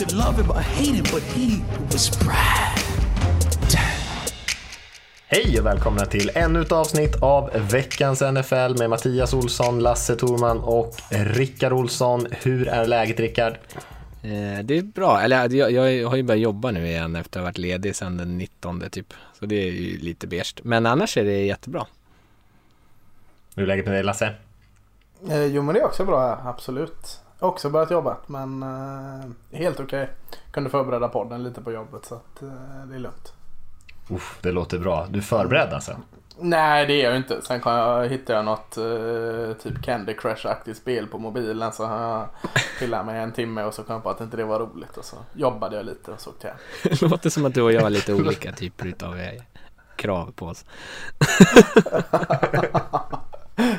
Could love him or hate him, but he was Brad. Hej och välkomna till ännu ett avsnitt av veckans NFL med Mattias Olsson, Lasse Thorman och Rickard Olsson. Hur är läget Rickard? Eh, det är bra, eller jag, jag har ju börjat jobba nu igen efter att ha varit ledig sedan den 19 typ. Så det är ju lite beige. Men annars är det jättebra. Hur är läget med dig Lasse? Eh, jo men det är också bra, absolut. Också börjat jobba men eh, helt okej. Kunde förbereda podden lite på jobbet så att, eh, det är lugnt. Uff, det låter bra. Du är förberedd alltså? Nej det är jag ju inte. Sen kan jag, hittar jag något eh, typ Candy Crush-aktigt spel på mobilen så har jag pillat mig en timme och så kom jag på att inte det var roligt och så jobbade jag lite och så åkte jag. Det låter som att du och jag har lite olika typer av eh, krav på oss.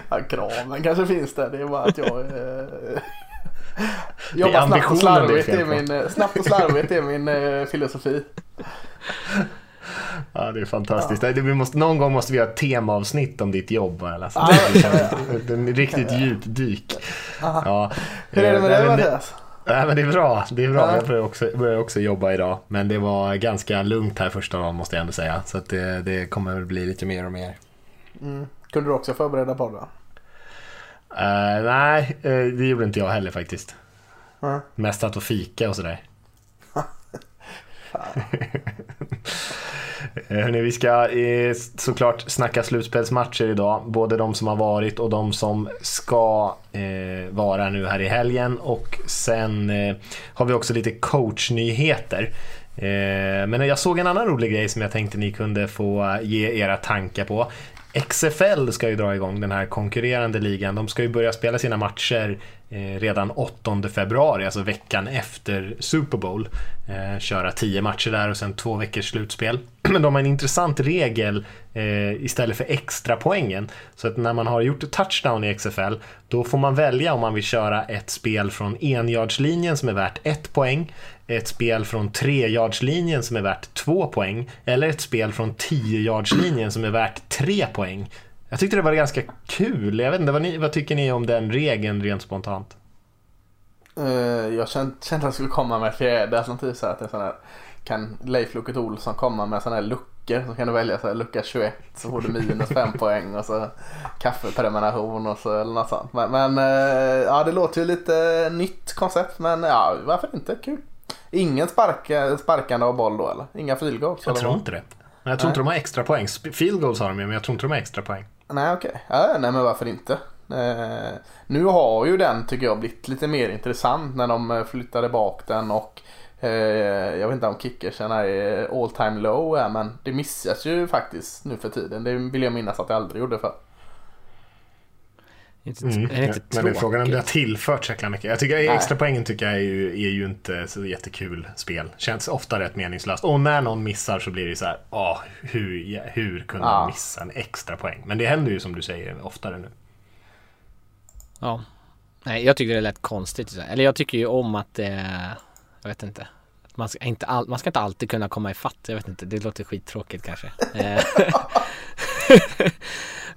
ja, kraven kanske finns där. Det är bara att jag eh, Är snabbt och slarvigt. är min, eh, snabbt och slarvigt är min eh, filosofi. Ja, det är fantastiskt. Det- Vi måste, någon gång måste vi göra ett temaavsnitt om ditt jobb bara Lasse. Ja, är en riktigt djupdyk. Ja. Hur är det med Eh, dig Mattias? Nej men det är bra, det är bra. Ja. Jag börjar också, börjar också jobba idag. Men det var ganska lugnt här första dagen måste jag ändå säga. Så det, det kommer väl bli lite mer och mer. Mm. Kunde du också förbereda podden? Eh, nej, eh, det gjorde inte jag heller faktiskt. Mm. Mest att och fika och sådär. Hörrni, vi ska eh, såklart snacka slutspelsmatcher idag. Både de som har varit och de som ska vara nu här i helgen. Och sen har vi också lite coachnyheter. Men jag såg en annan rolig grej som jag tänkte ni kunde få ge era tankar på. XFL ska ju dra igång den här konkurrerande ligan. De ska ju börja spela sina matcher eh, redan 8 februari, alltså veckan efter Super Bowl. Eh, köra 10 matcher där och sen två veckors slutspel. Men de har en intressant regel eh, istället för extra poängen. Så att när man har gjort touchdown i XFL, då får man välja om man vill köra ett spel från enjardslinjen som är värt 1 poäng, ett spel från treyardslinjen som är värt två poäng, eller ett spel från tiojardslinjen som är värt tre poäng. Jag tyckte det var ganska kul. Jag vet inte, vad, ni, vad tycker ni om den regeln rent spontant? Eh, jag kände, kände att jag skulle komma med fjärde alternativ så att är sån här, kan Leif Loket Olsson komma med sådana här luckor så kan du välja så här, lucka 21 så får du minus 5 poäng och så kaffeprenumeration och så eller något sånt. Men, men eh, ja det låter ju lite nytt koncept men ja varför inte kul. Ingen sparka, sparkande av boll då eller? Inga field goals? Jag tror inte det. Men jag tror inte de har extra poäng. Field goals har de ju, men jag tror inte de har extra poäng. Nej okej, ja, nej men varför inte? Eh, nu har ju den tycker jag blivit lite mer intressant när de eh, flyttade bak den och eh, jag vet inte om kickersen är all time low men det missas ju faktiskt nu för tiden. Det vill jag minnas att jag aldrig gjorde för. Inte, Mm. Är Men är frågan om det har tillfört så jäkla mycket. Jag tycker extra poängen tycker jag är ju, är ju inte så jättekul spel. Känns ofta rätt meningslöst. Och när någon missar så blir det så här, åh, hur, hur kunde Ja. de missa en extra poäng? Men det händer ju som du säger oftare nu. Ja. Nej, jag tycker det lät konstigt. Eller jag tycker ju om att eh, Jag vet inte. Man ska, inte all, man ska inte alltid kunna komma ifatt. Jag vet inte, det låter skittråkigt kanske.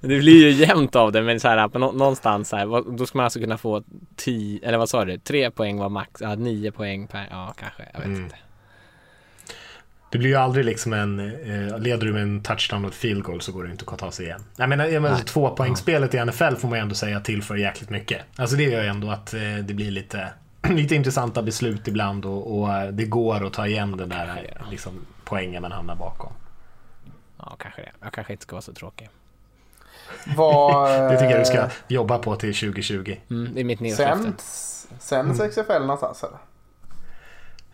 Det blir ju jämnt av det men så här någonstans så här, då ska man alltså kunna få 10, eller vad sa du? 3 poäng var max, ja 9 poäng per, ja kanske, jag vet Mm. inte. Det blir ju aldrig liksom en, eh, leder du med en touchdown och ett field goal så går det inte att ta sig igen. Jag menar, jag menar tvåpoängsspelet i NFL får man ju ändå säga tillför jäkligt mycket. Alltså det gör ju ändå att eh, det blir lite, lite intressanta beslut ibland och, och eh, det går att ta igen den där liksom, poängen man hamnar bakom. Ja kanske det. Jag kanske inte ska vara så tråkig. Vad, Det tycker jag du ska jobba på till 2020. Mm, det är mitt nyårslöfte. Sänds, sänds XFL någonstans eller?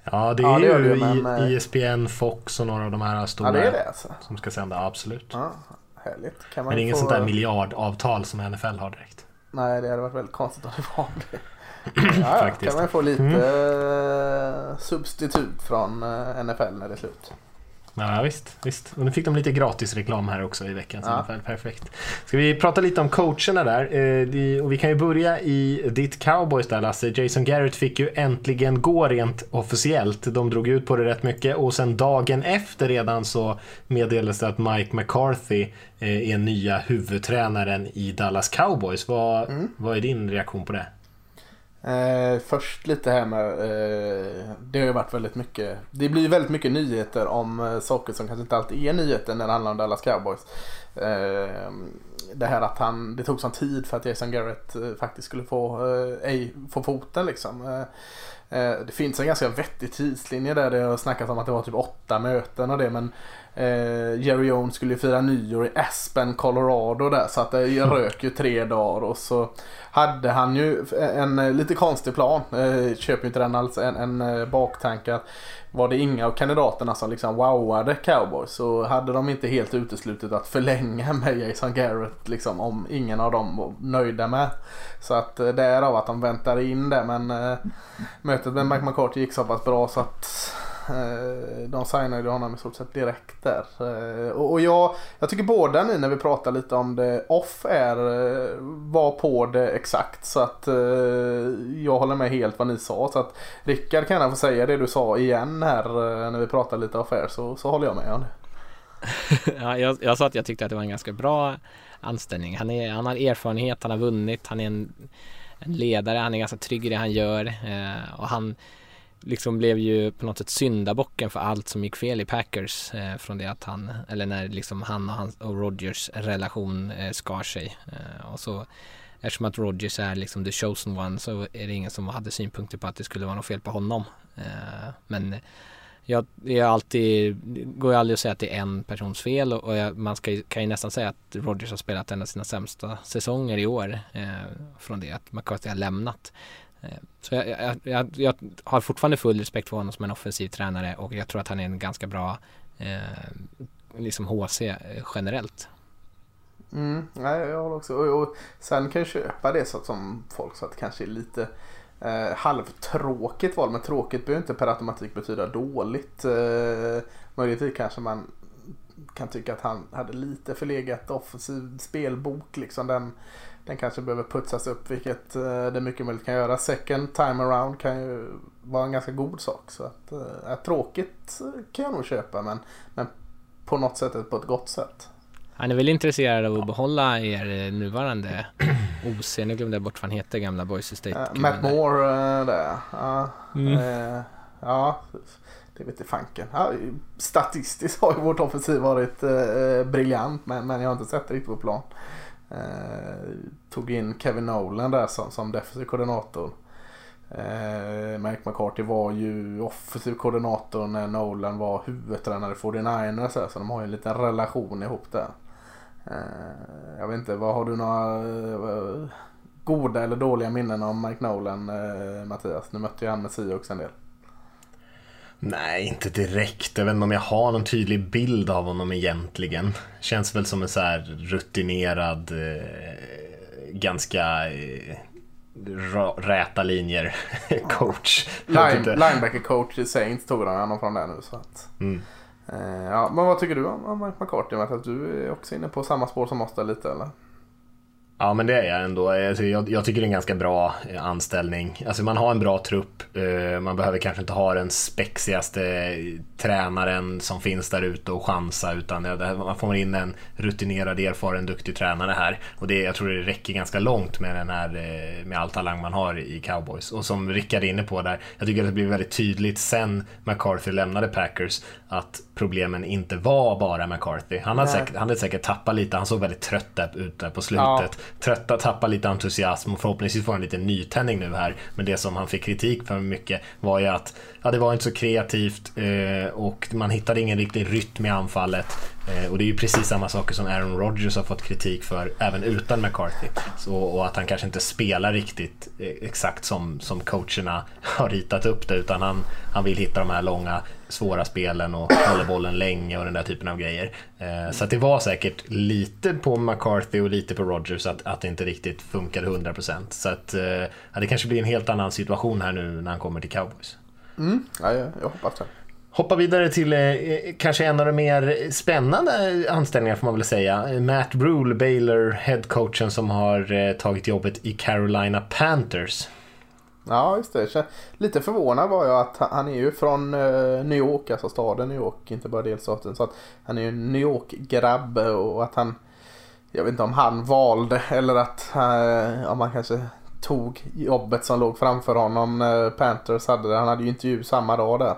Ja, det är Ja, det det ju ju, men, I- eh, ISBN, Fox och några av de här stora Ja det är det alltså. som ska sända, absolut. Ja, härligt. Kan man Men det är inget få... sånt där miljardavtal som NFL har direkt. Nej det hade varit väldigt konstigt om det var det. ja, Faktiskt. kan man få lite mm. substitut från eh, NFL när det är slut. Ja visst, visst. Och nu fick de lite gratis reklam här också i veckan. Ja. perfekt. Ska vi prata lite om coacherna där? Eh, Och vi kan ju börja i ditt cowboys där Lasse. Jason Garrett fick ju äntligen gå rent officiellt. De drog ut på det rätt mycket och sen dagen efter redan så meddelades det att Mike McCarthy eh, är nya huvudtränaren i Dallas Cowboys. Vad, vad är din reaktion på det? Eh, först lite här med, eh, det har ju varit väldigt mycket, det blir ju väldigt mycket nyheter om eh, saker som kanske inte alltid är nyheter när det handlar om Dallas Cowboys. Eh, det här att han, det tog sån tid för att Jason Garrett eh, faktiskt skulle få, eh, ej, få foten liksom. Eh, eh, det finns en ganska vettig tidslinje där det har snackats om att det var typ åtta möten och det men eh, Jerry Jones skulle ju fira nyår i Aspen, Colorado där så att det rök ju tre dagar och så hade han ju en, eh, lite konstig plan. Eh, köper ju inte den alls. En, en eh, baktanke att var det inga av kandidaterna som liksom wowade cowboys så hade de inte helt uteslutit att förlänga med Jason Garrett liksom om ingen av dem var nöjda med. Så att eh, därav att de väntar in det men eh, mötet med Mike McCarthy gick så pass bra så att Eh, de signade honom i stort sett direkt där. Eh, och jag, jag tycker båda ni när vi pratar lite om det off är eh, var på det exakt så att jag håller med helt vad ni sa. Så att Rickard kan gärna få säga det du sa igen här när vi pratar lite off air så, så håller jag med om det. ja, jag, jag sa att jag tyckte att det var en ganska bra anställning. Han, är, han har erfarenhet, han har vunnit, han är en, en ledare, han är ganska trygg i det han gör eh, och han liksom blev ju på något sätt syndabocken för allt som gick fel i Packers eh, från det att han, eller när liksom han och, hans, och Rodgers relation eh, skar sig. Eh, och så eftersom att Rodgers är liksom the chosen one så är det ingen som hade synpunkter på att det skulle vara något fel på honom. Eh, men jag, jag alltid, det går ju aldrig att säga att det är en persons fel och, och jag, man ska, kan ju nästan säga att Rodgers har spelat en av sina sämsta säsonger i år eh, från det att McCarthy har lämnat. Eh, så jag, jag, jag, jag har fortfarande full respekt för honom som en offensiv tränare och jag tror att han är en ganska bra eh, liksom HC generellt. Mm, nej, jag håller också. Och, och sen kan jag köpa det så som folk så att det kanske är lite eh, halvtråkigt val. Men tråkigt behöver inte per automatik betyda dåligt. Eh, möjligtvis kanske man kan tycka att han hade lite förlegat offensiv spelbok. Liksom den, den kanske behöver putsas upp vilket eh, det mycket möjligt kan göra. Second time around kan ju vara en ganska god sak. Så att, eh, tråkigt kan jag nog köpa men, men på något sätt på ett gott sätt. Han är väl intresserad av att behålla er eh, nuvarande OC, nu glömde jag bort vad han heter, gamla Boise State. Uh, Matt Moore uh, där. Ja, Mm. eh, ja, det vet inte fanken. Ja, statistiskt har ju vårt offensiv varit eh, briljant men, men jag har inte sett det riktigt på plan. Eh, tog in Kevin Nolan där som, som defensiv koordinator. Eh, Mike McCarthy var ju offensiv koordinator när Nolan var huvudtränare för 49ers så, så de har ju en liten relation ihop där. Eh, jag vet inte, vad har du några eh, goda eller dåliga minnen om Mike Nolan eh, Mattias? Nu mötte ju han med Seahawks en del. Nej, inte direkt. Jag vet inte om jag har någon tydlig bild av honom egentligen. Känns väl som en så här rutinerad, eh, ganska eh, räta linjer coach. Line, linebacker coach i Saints tog de honom från där nu. Så att, Mm. eh, ja, men vad tycker du om, om Mike McCarthy? Du är också inne på samma spår som oss där lite eller? Ja, men det är jag ändå. Alltså, jag, jag tycker det är en ganska bra eh, anställning. Alltså, man har en bra trupp. Eh, man behöver kanske inte ha den spexigaste tränaren som finns där ute och chansa. Utan man får in en rutinerad, erfaren, duktig tränare här. Och det, jag tror det räcker ganska långt med, den här, med all talang man har i Cowboys. Och som Rickard är inne på där, jag tycker att det blir väldigt tydligt sen McCarthy lämnade Packers att problemen inte var bara McCarthy. Han hade, säkert, han hade säkert tappat lite, han såg väldigt trött ut där på slutet. Ja. Trötta, tappa lite entusiasm och förhoppningsvis får han lite nytändning nu här. Men det som han fick kritik för mycket var ju att ja, det var inte så kreativt eh, och man hittade ingen riktig rytm i anfallet. Eh, och det är ju precis samma saker som Aaron Rodgers har fått kritik för även utan McCarthy. Så, och att han kanske inte spelar riktigt eh, exakt som, som coacherna har ritat upp det utan han, han vill hitta de här långa svåra spelen och håller bollen länge och den där typen av grejer. Eh, så att det var säkert lite på McCarthy och lite på Rodgers att, att det inte riktigt funkade 100%. Så att eh, ja, det kanske blir en helt annan situation här nu när han kommer till Cowboys. Mm. Ja, jag, jag hoppas det. Hoppa vidare till eh, kanske en av de mer spännande anställningarna får man väl säga. Matt Rule, Baylor headcoachen som har eh, tagit jobbet i Carolina Panthers. Ja, just det. Lite förvånad var jag att han- han är ju från eh, New York, alltså staden New York, inte bara delstaten. Så att han är ju en New York-grabb och att han, jag vet inte om han valde eller att eh, ja, man kanske tog jobbet som låg framför honom när Panthers hade det. Han hade ju intervju samma dag där.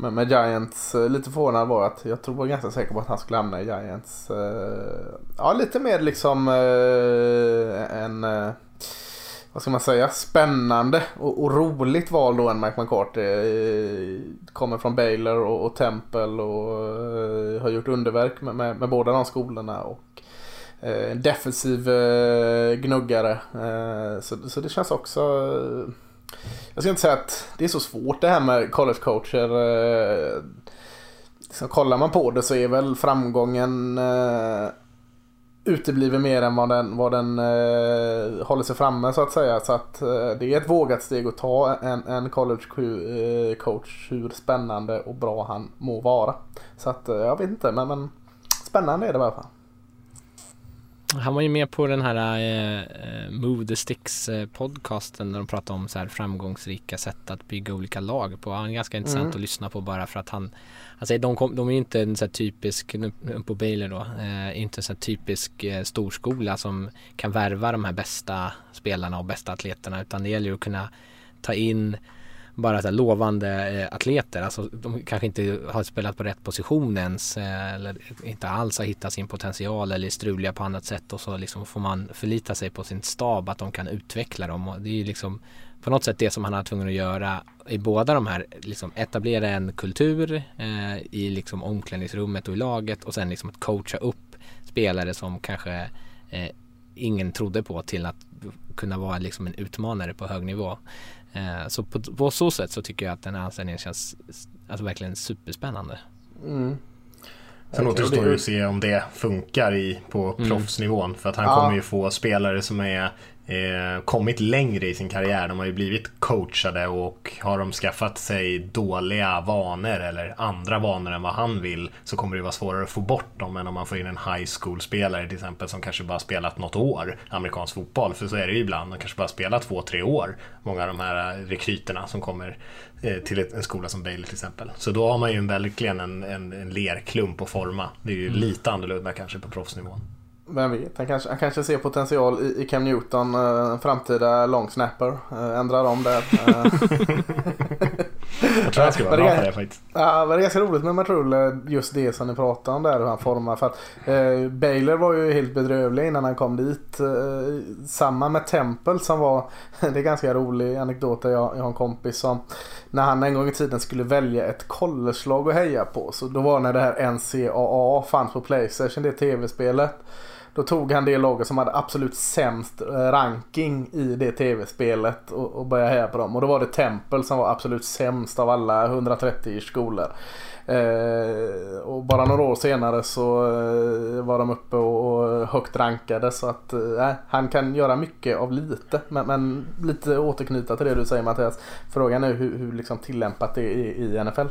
Men med Giants, eh, lite förvånad var jag att jag tror var ganska säker på att han skulle hamna i Giants. Eh, ja, lite mer liksom eh, en vad ska man säga, spännande och, och roligt val då än Mike McCarthy. Kommer från Baylor och, och Temple och har gjort underverk med, med, med båda de skolorna. Och Eh, en defensiv eh, gnuggare. Eh, så, så det känns också... Eh, jag ska inte säga att det är så svårt det här med collegecoacher. Eh, så kollar man på det så är väl framgången eh, mer än vad den, vad den eh, håller sig framme så att säga. Så att eh, det är ett vågat steg att ta en, en college eh, coach hur spännande och bra han må vara. Så att eh, jag vet inte men, men spännande är det i alla fall. Han var ju med på den här eh, eh, Move the Sticks eh, podcasten där de pratade om så här framgångsrika sätt att bygga olika lag på. Han är ganska intressant Mm. att lyssna på bara för att han Alltså de, kom, de är ju inte en så här typisk, på Baylor då, eh, inte en så här typisk eh, storskola som kan värva de här bästa spelarna och bästa atleterna utan det gäller ju att kunna ta in bara så här lovande eh, atleter, alltså de kanske inte har spelat på rätt position ens eh, eller inte alls har hittat sin potential eller är struliga på annat sätt. Och så liksom får man förlita sig på sin stab att de kan utveckla dem. Och det är ju liksom på något sätt det som han har tvungen att göra i båda de här, liksom etablera en kultur eh, i liksom omklädningsrummet och i laget. Och sen liksom att coacha upp spelare som kanske eh, ingen trodde på till att kunna vara liksom en utmanare på hög nivå. Eh, så på, på så sätt så tycker jag att den här anställningen känns alltså verkligen superspännande. Mm. Sen återstår det- ju att se om det funkar i, på Mm. proffsnivån. För att han Ja. kommer ju få spelare som är eh, kommit längre i sin karriär. De har ju blivit coachade och har de skaffat sig dåliga vanor eller andra vanor än vad han vill så kommer det vara svårare att få bort dem än om man får in en high school-spelare till exempel som kanske bara spelat något år amerikansk fotboll. För så är det ju ibland. De kanske bara spelat två, tre år. Många av de här rekryterna som kommer eh, till en skola som Baylor till exempel. Så då har man ju en, verkligen en, en, en lerklump att forma. Det är ju lite annorlunda kanske på proffsnivån. Vem vet, han kanske, han kanske ser potential i, i Cam Newton, eh, framtida long snapper. Eh, ändrar om där. Eh, Jag tror han skulle vara det bra på det faktiskt. Ja, men det är ganska roligt med Matrull, just det som ni pratar om där, hur han formar. För att eh, Baylor var ju helt bedrövlig innan han kom dit. Eh, samma med Temple som var, det är ganska rolig anekdot. Jag, jag har en kompis som, när han en gång i tiden skulle välja ett collegelag att heja på. Så då var när det här NCAA fanns på Playstation, det tv-spelet. Då tog han det laget som hade absolut sämst eh, ranking i det tv-spelet och, och började heja på dem. Och då var det Temple som var absolut sämst av alla 130 skolor. Eh, och bara några år senare så eh, var de uppe och, och högt rankade så att eh, han kan göra mycket av lite. Men, men lite återknyta till det du säger Mattias. Frågan är hur, hur liksom tillämpat det är i, i NFL.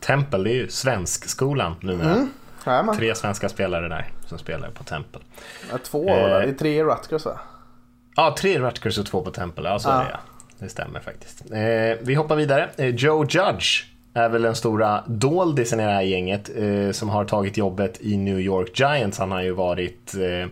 Temple, det är ju svenskskolan numera. Mm. Jajamän. Tre svenska spelare där som spelar på Temple. Ja, Två Eh. det är tre Rutgers va? Ja, tre Rutgers och två på Temple. Ja, så Ja. är det ja. Det stämmer faktiskt. Eh, vi hoppar vidare. Eh, Joe Judge är väl den stora doldisen i det här gänget eh, som har tagit jobbet i New York Giants. Han har ju varit eh,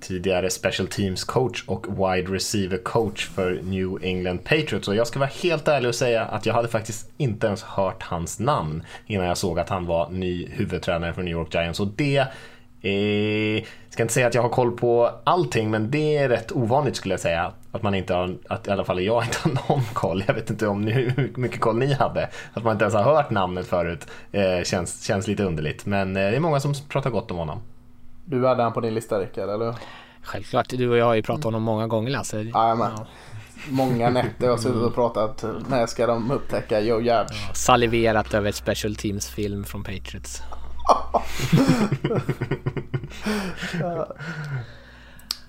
tidigare special teams coach och wide receiver coach för New England Patriots. Och jag ska vara helt ärlig och säga att jag hade faktiskt inte ens hört hans namn innan jag såg att han var ny huvudtränare för New York Giants. Och det Eh, ska inte säga att jag har koll på allting, men det är rätt ovanligt skulle jag säga. Att man inte har, att i alla fall jag inte har någon koll. Jag vet inte om ni, hur mycket koll ni hade. Att man inte ens har hört namnet förut eh, känns, känns lite underligt. Men eh, det är många som pratar gott om honom. Du hade han på din lista Rickard, eller hur? Självklart, du och jag har ju pratat om honom många gånger Lasse. Jajamän. Många nätter har suttit och pratat. När ska de upptäcka Joe Judge? Saliverat över ett special teams film från Patriots.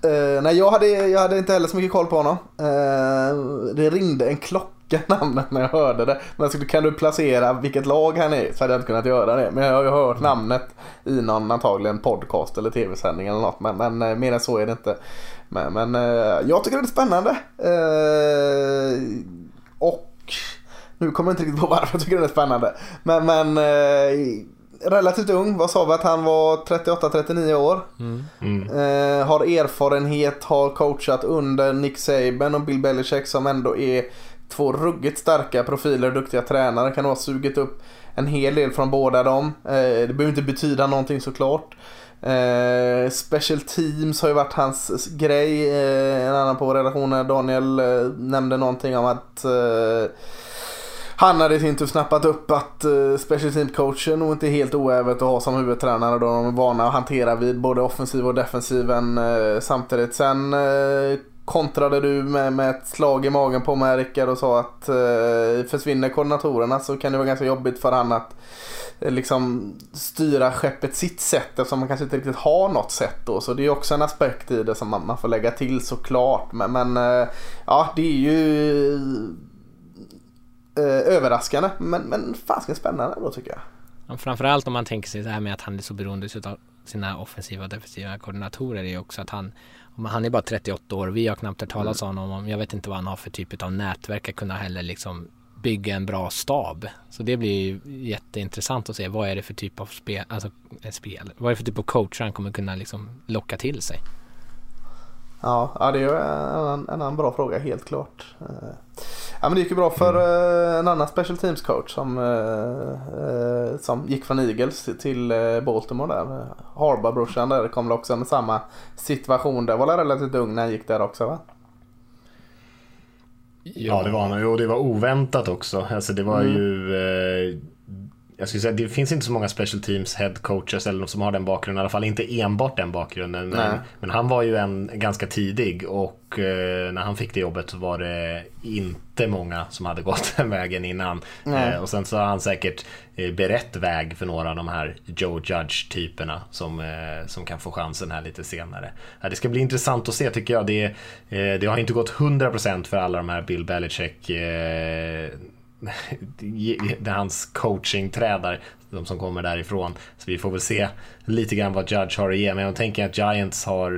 Eh, nej, jag hade, jag hade inte heller så mycket koll på honom. Eh, det ringde en klocka tolka namnet när jag hörde det. Men kan du placera vilket lag han är så hade jag inte kunnat göra det. Men jag har ju hört namnet i någon antagligen podcast eller tv-sändning eller något. Men, men eh, mer än så är det inte. Men, men eh, jag tycker det är spännande. Eh, och nu kommer jag inte riktigt på varför jag tycker det är spännande. Men, men relativt ung. Vad sa vi att han var 38-39 år. Mm. Mm. Eh, har erfarenhet, har coachat under Nick Saban och Bill Belichick som ändå är två ruggigt starka profiler, och duktiga tränare. Kan ha sugit upp en hel del från båda dem. Eh, det behöver inte betyda någonting såklart. Eh, special Teams har ju varit hans grej. Eh, en annan på redaktionen, Daniel, eh, nämnde någonting om att eh, han hade i sin tur snappat upp att eh, special team coachen nog inte är helt oävet att ha som huvudtränare då de är vana att hantera vid både offensiv och defensiven samtidigt. Sen kontrade du med, med ett slag i magen på mig Rickard och sa att eh, försvinner koordinatorerna så kan det vara ganska jobbigt för han att eh, liksom styra skeppet sitt sätt eftersom man kanske inte riktigt har något sätt då. Så det är också en aspekt i det som man, man får lägga till såklart. Men, men eh, ja, det är ju eh, överraskande men, men fasiken spännande då tycker jag. Ja, framförallt om man tänker sig det här med att han är så beroende av sina offensiva och defensiva koordinatorer är ju också att han han är bara 38 år, vi har knappt hört talas om honom. Jag vet inte vad han har för typ av nätverk att kunna heller liksom bygga en bra stab. Så det blir ju jätteintressant att se vad är det för typ av spel, alltså spel, vad är det för typ av coach han kommer kunna liksom locka till sig. Ja, ja det är en, en annan bra fråga helt klart. Eh, ja men det gick ju bra för mm. en annan special teams coach som, eh, som gick från Eagles till Baltimore där. Harbaugh-brorsan där kom väl också med samma situation. Det var relativt ung när han gick där också va? Ja, det var han och det var oväntat också. Alltså det var mm. ju eh, jag skulle säga det finns inte så många special teams head coaches eller som har den bakgrunden, i alla fall inte enbart den bakgrunden. Men, men han var ju en ganska tidig och eh, när han fick det jobbet så var det inte många som hade gått den vägen innan. Eh, och sen så har han säkert eh, berett väg för några av de här Joe Judge-typerna som, eh, som kan få chansen här lite senare. Ja, det ska bli intressant att se tycker jag. Det, eh, det har inte gått 100% för alla de här Bill Belichick eh, hans coachingträdar, de som kommer därifrån. Så vi får väl se lite grann vad Judge har att ge. Men jag tänker att Giants har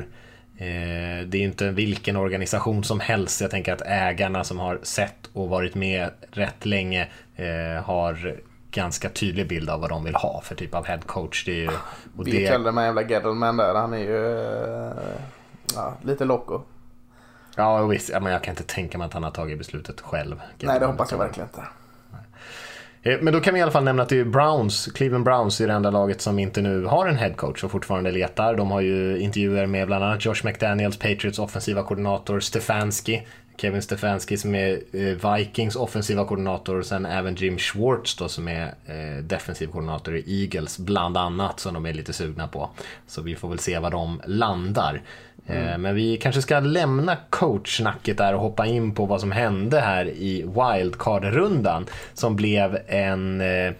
eh, det är inte vilken organisation som helst. Jag tänker att ägarna som har sett och varit med rätt länge eh, har ganska tydlig bild av vad de vill ha för typ av headcoach. Det är ju, och det... kallar med jävla Gettleman där. Han är ju eh, ja, lite loco. Ja visst, men jag kan inte tänka mig att han har tagit beslutet själv. Nej det hoppas jag verkligen inte. Eh, men då kan vi i alla fall nämna att det är Browns, Cleveland Browns är det enda laget som inte nu har en headcoach och fortfarande letar. De har ju intervjuer med bland annat Josh McDaniels, Patriots offensiva koordinator Stefanski, Kevin Stefanski som är eh, Vikings offensiva koordinator och sen även Jim Schwartz då som är eh, defensiv koordinator i Eagles bland annat som de är lite sugna på. Så vi får väl se var de landar. Mm. Eh, men vi kanske ska lämna coachsnacket där och hoppa in på vad som hände här i wildcard-rundan som blev en eh,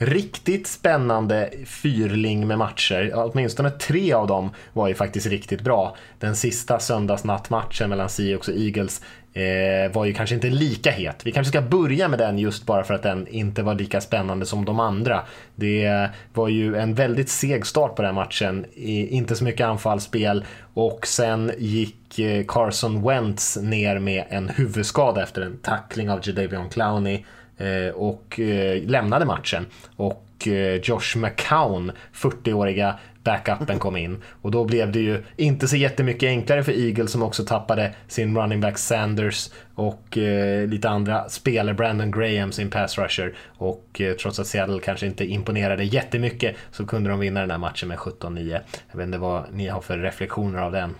riktigt spännande fyrling med matcher. Åtminstone tre av dem var ju faktiskt riktigt bra. Den sista söndagsnattmatchen mellan Seahawks och Eagles eh, var ju kanske inte lika het. Vi kanske ska börja med den just bara för att den inte var lika spännande som de andra. Det var ju en väldigt seg start på den matchen, inte så mycket anfallsspel och sen gick eh, Carson Wentz ner med en huvudskada efter en tackling av Jadavion Clowney eh, och eh, lämnade matchen. Och eh, Josh McCown, 40-åriga backupen kom in. Och då blev det ju inte så jättemycket enklare för Eagles som också tappade sin running back Sanders och eh, lite andra spelare, Brandon Graham sin pass rusher. Och eh, trots att Seattle kanske inte imponerade jättemycket så kunde de vinna den här matchen med 17-9. Jag vet inte vad ni har för reflektioner av den.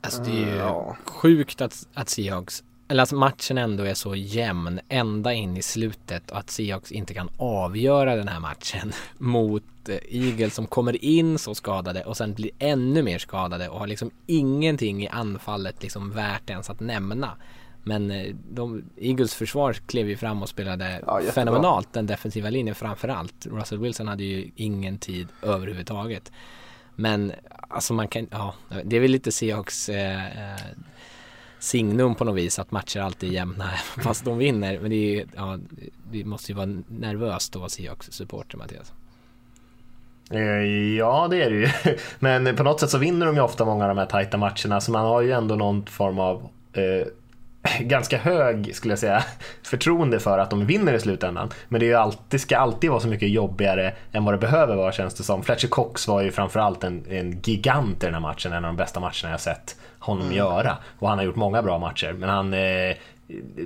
Alltså det är ju mm, sjukt att, att Seahawks eller att matchen ändå är så jämn ända in i slutet och att Seahawks inte kan avgöra den här matchen mot eh, Eagles som kommer in så skadade och sen blir ännu mer skadade och har liksom ingenting i anfallet liksom värt ens att nämna. Men eh, de, Eagles försvar klev ju fram och spelade ja, fenomenalt, den defensiva linjen framförallt. Russell Wilson hade ju ingen tid överhuvudtaget. Men alltså man kan, ja, det är väl lite Seahawks eh, eh signum på något vis att matcher alltid är jämna fast de vinner. Men det, är, ja, det måste ju vara nervöst att vara Seahawks-supporter Mattias. Eh, ja, det är det ju. Men på något sätt så vinner de ju ofta många av de här tajta matcherna, så man har ju ändå någon form av eh, ganska hög, skulle jag säga, förtroende för att de vinner i slutändan. Men det är ju alltid, ska alltid vara så mycket jobbigare än vad det behöver vara känns det som. Fletcher Cox var ju framförallt en, en gigant i den här matchen, en av de bästa matcherna jag sett honom göra. Och han har gjort många bra matcher, men han eh,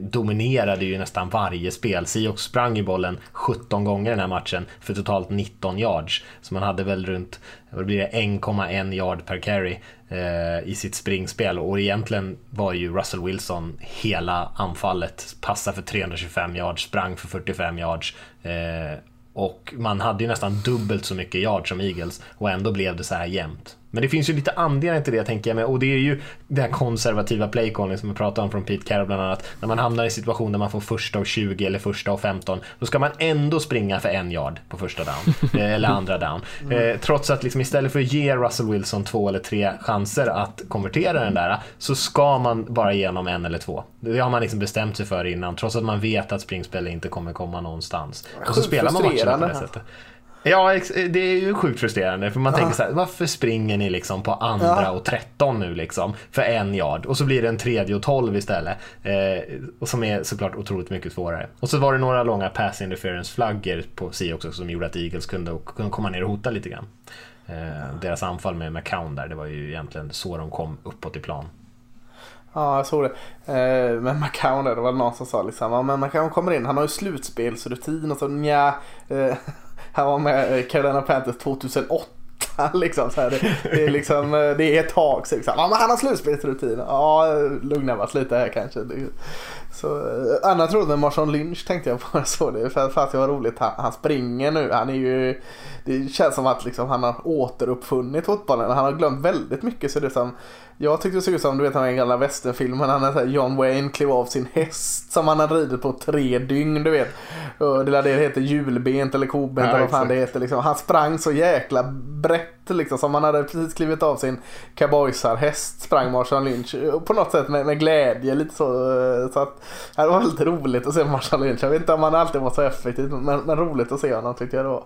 dominerade ju nästan varje spel. Seahawks sprang ju bollen 17 gånger den här matchen för totalt 19 yards. Så man hade väl runt vad blir det, 1,1 yard per carry eh, i sitt springspel. Och egentligen var ju Russell Wilson hela anfallet. Passade för 325 yards, sprang för 45 yards. Eh, och man hade ju nästan dubbelt så mycket yards som Eagles och ändå blev det så här jämnt. Men det finns ju lite anledningar till det tänker jag med och det är ju det här konservativa playcalling som vi pratade om från Pete Carroll bland annat. När man hamnar i situation där man får första och 20 eller första och 15 då ska man ändå springa för en yard på första down eh, eller andra down. Eh, trots att liksom istället för att ge Russell Wilson två eller tre chanser att konvertera den där så ska man bara ge honom en eller två. Det har man liksom bestämt sig för innan trots att man vet att springspel inte kommer komma någonstans. Och så spelar man matcherna på det sättet. Ja, det är ju sjukt frustrerande för man tänker så här, varför springer ni liksom på andra och 13 nu liksom för en yard och så blir det en tredje och 12 istället. Eh, och som är såklart otroligt mycket svårare. Och så var det några långa pass interference-flaggor på C också som gjorde att Eagles kunde, kunde komma ner och hota lite grann. Eh, deras anfall med McCown där, det var ju egentligen så de kom uppåt i plan. Ja, jag såg det. Eh, men McCown där, det var någon som sa liksom, ja men McCown kommer in, han har ju slutspelsrutin och så nja. Eh, han var med i Carolina Panthers 2008. Liksom, så här, det, det, är liksom, eh, det är ett tag sedan. Liksom. Ja, men han har slutspelsrutin. Ja, lugna oss lite här kanske. Så, eh, annat trodde med Marshawn Lynch tänkte jag bara så det. För att jag var roligt, han, han, springer nu. Han är ju, det känns som att liksom, han har återuppfunnit fotbollen. Han har glömt väldigt mycket. Så det som, jag tyckte det såg ut som du vet den gamla westernfilmen. Han är här, John Wayne klev av sin häst som han hade ridit på tre dygn. Du vet. Det där det heter julbent eller kobent eller vad fan det heter. Liksom. Han sprang så jäkla brett liksom. Som han hade precis klivit av sin cowboysarhäst sprang Marshawn Lynch. På något sätt med, med glädje lite så. eh, så att, det var väldigt roligt att se Marshawn Lynch. Jag vet inte om han alltid var så effektiv. Men, men roligt att se honom tyckte jag det var.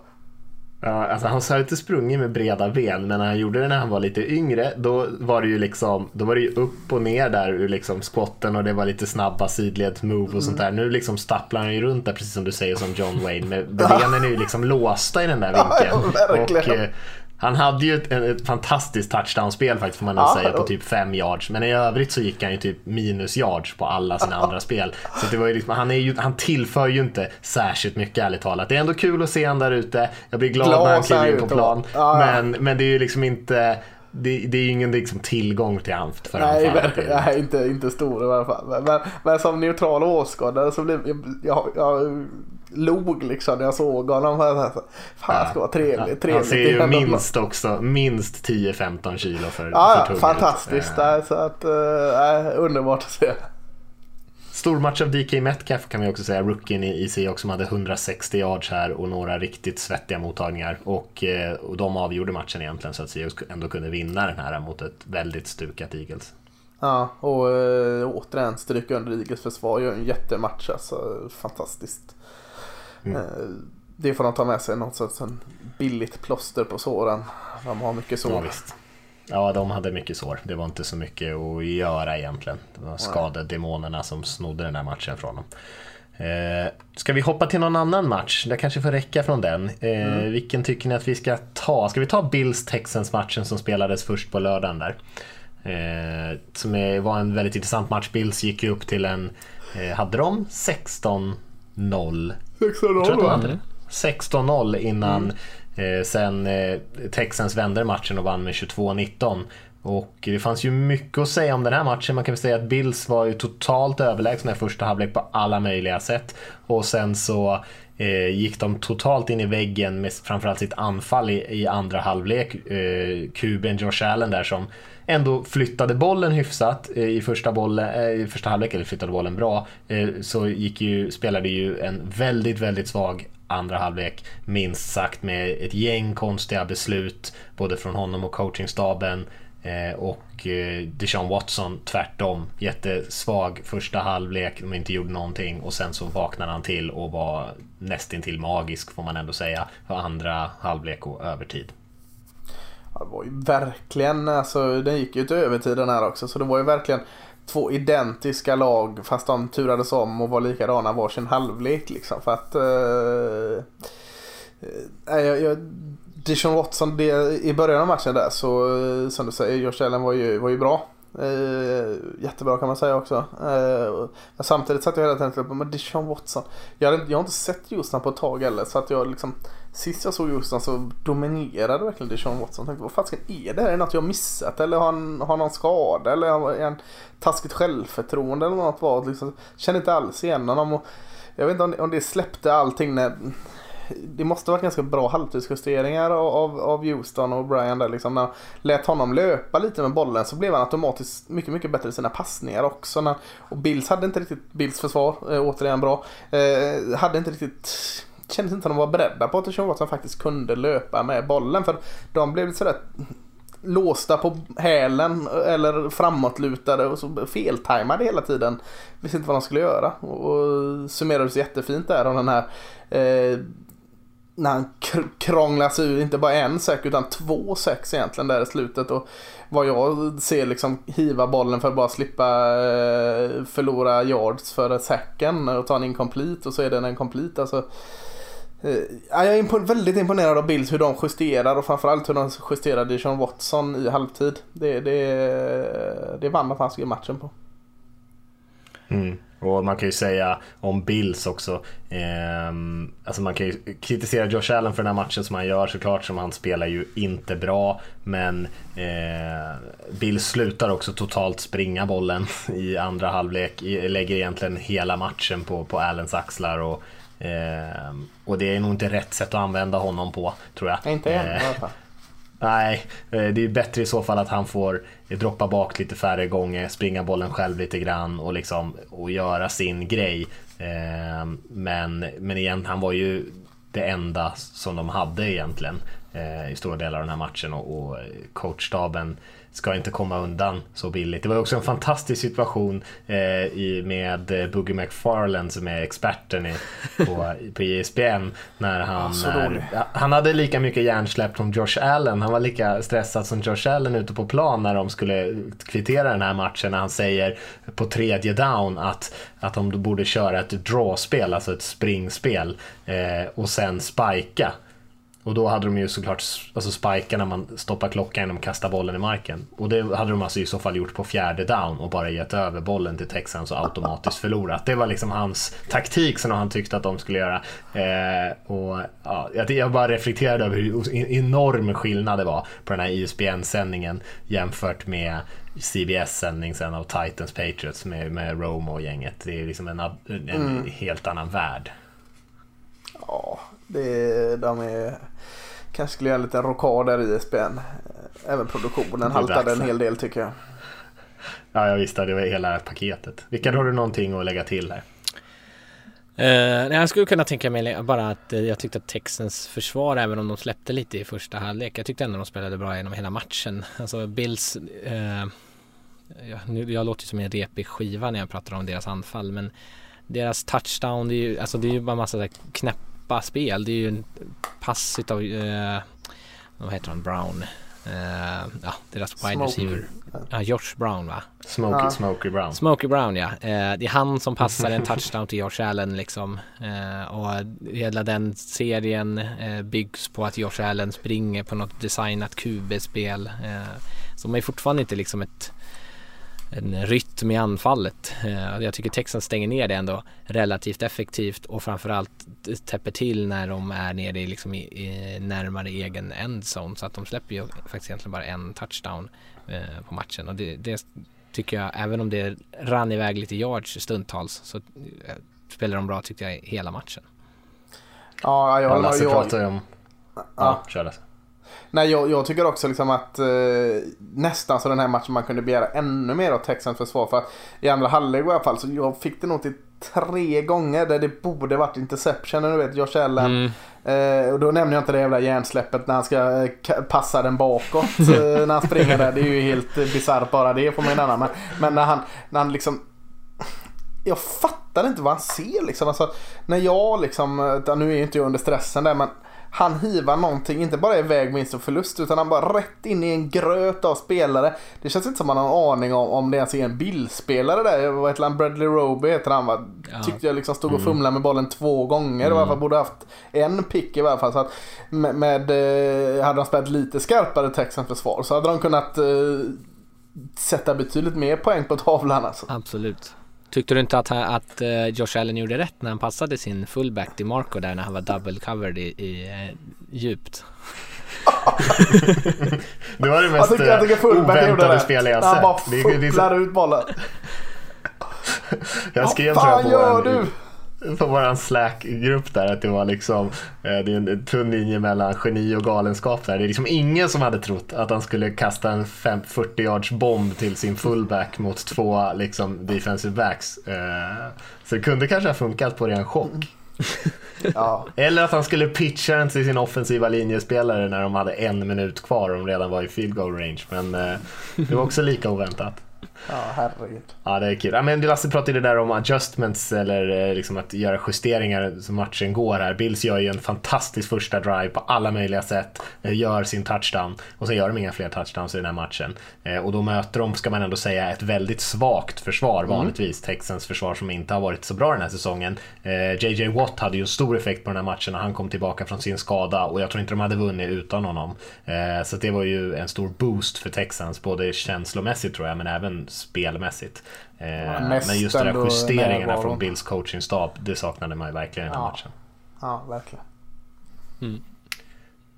Ja, alltså han har inte sprungit med breda ben, men när han gjorde det när han var lite yngre, då var det ju liksom, då var det ju upp och ner där ur liksom squatten och det var lite snabba sidleds move och sånt där. Nu liksom stapplar han ju runt där, precis som du säger, som John Wayne. Med benen är ju liksom låsta i den där vinkeln. Ja, verkligen. och, eh, han hade ju ett, ett fantastiskt touchdown-spel faktiskt får man Ja, säga på typ 5 yards. Men i övrigt så gick han ju typ minus yards på alla sina andra spel. Så det var ju liksom, han, är ju, han tillför ju inte särskilt mycket ärligt talat. Det är ändå kul att se han där ute. Jag blir glad, Glad när han kliver in på plan. ja, ja. Men, men det är ju liksom inte det, det är ju ingen liksom tillgång till han för Nej, verkligen, nej inte, inte stor i alla fall. Men, men, men som neutral åskådare så blev jag, jag, jag log liksom när jag såg honom. Fan, det ska vara trevligt. Han trevligt. ser Det är ju minst också, minst 10-15 kilo för, Ja, för ja, tung ut. fantastiskt. Där, så att, äh, underbart att se. Stormatch av DK Metcalf kan vi också säga, rookien i i Seahawks som hade 160 yards här och några riktigt svettiga mottagningar. Och, eh, och de avgjorde matchen egentligen så att Seahawks ändå kunde vinna den här mot ett väldigt stukat Eagles. Ja, och äh, återigen stryka under Eagles försvar. Gör en jättematch alltså. Fantastiskt. Mm. Eh, det får de ta med sig. Något sorts billigt plåster på såren. De har mycket sår. Ja, visst. Ja, de hade mycket sår. Det var inte så mycket att göra egentligen. Det var skadedemonerna som snodde den här matchen från dem. Eh, ska vi hoppa till någon annan match? Det kanske får räcka från den. Eh, Vilken tycker ni att vi ska ta? Ska vi ta Bills-Texans-matchen som spelades först på lördagen där? Eh, som är, var en väldigt intressant match. Bills gick ju upp till en... Eh, hade de 16-0? Jag tror att de hade 16-0 innan eh, sen eh, Texans vände matchen och vann med 22-19. Och det fanns ju mycket att säga om den här matchen. Man kan väl säga att Bills var ju totalt överlägsna i första halvlek på alla möjliga sätt. Och sen så eh, gick de totalt in i väggen med framförallt sitt anfall i, i andra halvlek. Eh, kuben Josh Allen där som ändå flyttade bollen hyfsat eh, i första, bollen, eh, i första halvlek, eller flyttade bollen bra, eh, så gick ju, spelade ju en väldigt, väldigt svag andra halvlek, minst sagt med ett gäng konstiga beslut, både från honom och coachingstaben. Och Deshaun Watson tvärtom. Jättesvag första halvlek, de inte gjorde någonting och sen så vaknade han till och var nästintill magisk får man ändå säga för andra halvlek och övertid. Ja, det var ju verkligen, alltså den gick ju till övertiden här också så det var ju verkligen två identiska lag fast de turades om och var likadana varsin halvlek liksom för att Eh, eh jag, jag Dishon Watson, det, i början av matchen där så eh, som du säger, Josh Allen var ju, var ju bra. Eh, jättebra kan man säga också. Eh, men samtidigt satt jag hela tiden och men Dishon Watson. Jag, hade, jag har inte sett Houston på ett tag heller. Så att jag liksom, sist jag såg Houston så dominerade verkligen Dishon Watson. Jag tänkte, vad fasiken är det här? Är det något jag har missat? Eller har han, har någon skada? Eller är han taskigt självförtroende eller något? Var, liksom, känner inte alls igen honom. och jag vet inte om det, om det släppte allting när det måste varit ganska bra halvtidsjusteringar av, av Houston och Brian där liksom. När han lät honom löpa lite med bollen så blev han automatiskt mycket, mycket bättre i sina passningar också. När, och Bills hade inte riktigt, Bills försvar, eh, återigen bra, eh, hade inte riktigt kändes inte som de var beredda på att Sean Watson faktiskt kunde löpa med bollen. För de blev lite sådär låsta på hälen eller framåtlutade och så feltajmade hela tiden. Visste inte vad de skulle göra. Och summerades jättefint där av den här eh, när han krånglar sig ur, inte bara en säck utan två säck egentligen där i slutet. Och vad jag ser liksom hiva bollen för att bara slippa eh, förlora yards för säcken och ta en incomplete och så är den en complete. Alltså, eh, jag är impon väldigt imponerad av Bills hur de justerar och framförallt hur de justerade Sean Watson i halvtid. Det, det, det vann man fasiken matchen på. Mm. Och man kan ju säga om Bills också. Eh, alltså man kan ju kritisera Josh Allen för den här matchen som han gör såklart, som han spelar ju inte bra. Men eh, Bills slutar också totalt springa bollen i andra halvlek. Lägger egentligen hela matchen på, på Allens axlar. Och, eh, och det är nog inte rätt sätt att använda honom på, tror jag. Inte än i alla fall. Nej, eh, det är bättre i så fall att han får droppa bak lite färre gånger, springa bollen själv lite grann och, liksom, och göra sin grej. Ehm, men, men igen, han var ju det enda som de hade egentligen eh, i stora delar av den här matchen och, och coachstaben ska inte komma undan så billigt. Det var också en fantastisk situation eh, i, med eh, Boogie McFarland som är experten i, på, på ESPN. När han, när, han hade lika mycket hjärnsläpp som Josh Allen. Han var lika stressad som Josh Allen ute på plan när de skulle kvittera den här matchen. När han säger på tredje down att, att de borde köra ett drawspel, alltså ett springspel eh, och sen spika. Och då hade de ju såklart alltså spikar när man stoppar klockan genom att kasta bollen i marken. Och det hade de alltså i så fall gjort på fjärde down och bara gett över bollen till Texans och automatiskt förlorat. Det var liksom hans taktik som han tyckte att de skulle göra. Eh, och ja, Jag bara reflekterade över hur enorm skillnad det var på den här ISBN-sändningen jämfört med CBS-sändning sen av Titans Patriots med, med Rome och gänget. Det är liksom en, en mm. helt annan värld. Ja, det, de är Kanske skulle göra en liten rockad där i ISBN. Även produktionen haltade en hel del tycker jag. Ja, jag visste det var hela paketet. Vilka har du någonting att lägga till här? Uh, jag skulle kunna tänka mig bara att uh, jag tyckte att Texans försvar, även om de släppte lite i första halvlek, jag tyckte ändå de spelade bra genom hela matchen. Alltså Bills, uh, ja, nu, jag låter som en repig skiva när jag pratar om deras anfall, men deras touchdown, det är ju, alltså det är ju bara massa knäpp knappa spel. Det är ju en pass utav, eh, vad heter han, Brown. Uh, ja, deras wide receiver. Ja, Josh Brown va? Smokey, ja. Smokey Brown. Smokey Brown ja. Uh, det är han som passar en touchdown till Josh Allen liksom. Uh, och hela den serien byggs på att Josh Allen springer på något designat QB-spel. så man är fortfarande inte liksom ett en rytm i anfallet. Eh, jag tycker Texans stänger ner det ändå relativt effektivt och framförallt täpper till när de är nere i, liksom i, i närmare egen endzone så att de släpper ju faktiskt egentligen bara en touchdown eh, på matchen och det, det, tycker jag, även om det rann iväg lite yards stundtals så eh, spelar de bra tyckte jag hela matchen. Ja, jag, jag, jag, jag pratar ju om... Ja, ja kör det. Nej, jag, jag, tycker också liksom att eh, nästan så den här matchen man kunde begära ännu mer av Texans försvar. För att i andra halvlek i alla fall så jag fick det nog till tre gånger där det borde varit interception. Du vet Josh Allen. Mm. Eh, och då nämner jag inte det jävla hjärnsläppet när han ska eh, passa den bakåt eh, när han springer där. Det är ju helt eh, bisarrt bara det får man ju. Men, men när han, när han liksom jag fattar inte vad han ser liksom. Alltså, när jag liksom, eh, nu är ju inte jag under stressen där men han hivar någonting, inte bara iväg vinst och förlust utan han bara rätt in i en gröt av spelare. Det känns inte som man har en aning om om det ens är en bildspelare där. Vad heter han? Bradley Roby heter han va? Ja. Tyckte jag liksom stod och fumlade med bollen två gånger. I alla fall borde haft en pick i alla fall. Så att med, med, eh, hade de spelat lite skarpare Texans försvar så hade de kunnat eh, sätta betydligt mer poäng på tavlan alltså. Absolut. Tyckte du inte att, att eh, Josh Allen gjorde rätt när han passade sin fullback till Marco där när han var double covered i, i eh, djupt? Det var det Jag mest tycker, jag tycker fullback gjorde oväntade spel jag När han bara sett. Fupplar ut bollen. jag skrev Vad tror jag på du? På våran Slack-grupp där att det var liksom eh, det är en tunn linje mellan geni och galenskap där. Det är liksom ingen som hade trott att han skulle kasta en fem- 40 yards bomb till sin fullback mot två liksom defensive backs. Eh, Så det kunde kanske ha funkat på ren chock. Ja. Eller att han skulle pitcha den till sin offensiva linjespelare när de hade en minut kvar och de redan var i field goal range. Men eh, det var också lika oväntat. Ja, herregud. Ja, det är kul. Ja, men Lasse pratade där om adjustments eller eh, liksom att göra justeringar så matchen går här. Bills gör ju en fantastisk första drive på alla möjliga sätt, eh, gör sin touchdown och sen gör de inga fler touchdowns i den här matchen. Eh, Och då möter de, ska man ändå säga, ett väldigt svagt försvar vanligtvis. Texans försvar som inte har varit så bra den här säsongen. JJ Watt hade ju en stor effekt på den här matchen när han kom tillbaka från sin skada och jag tror inte de hade vunnit utan honom. Så det var ju en stor boost för Texans, både känslomässigt tror jag, men även spelmässigt. Eh, mest Men just de där justeringarna från Bills coachingstab, det saknade man ju verkligen i den här Ja. matchen. Ja, verkligen.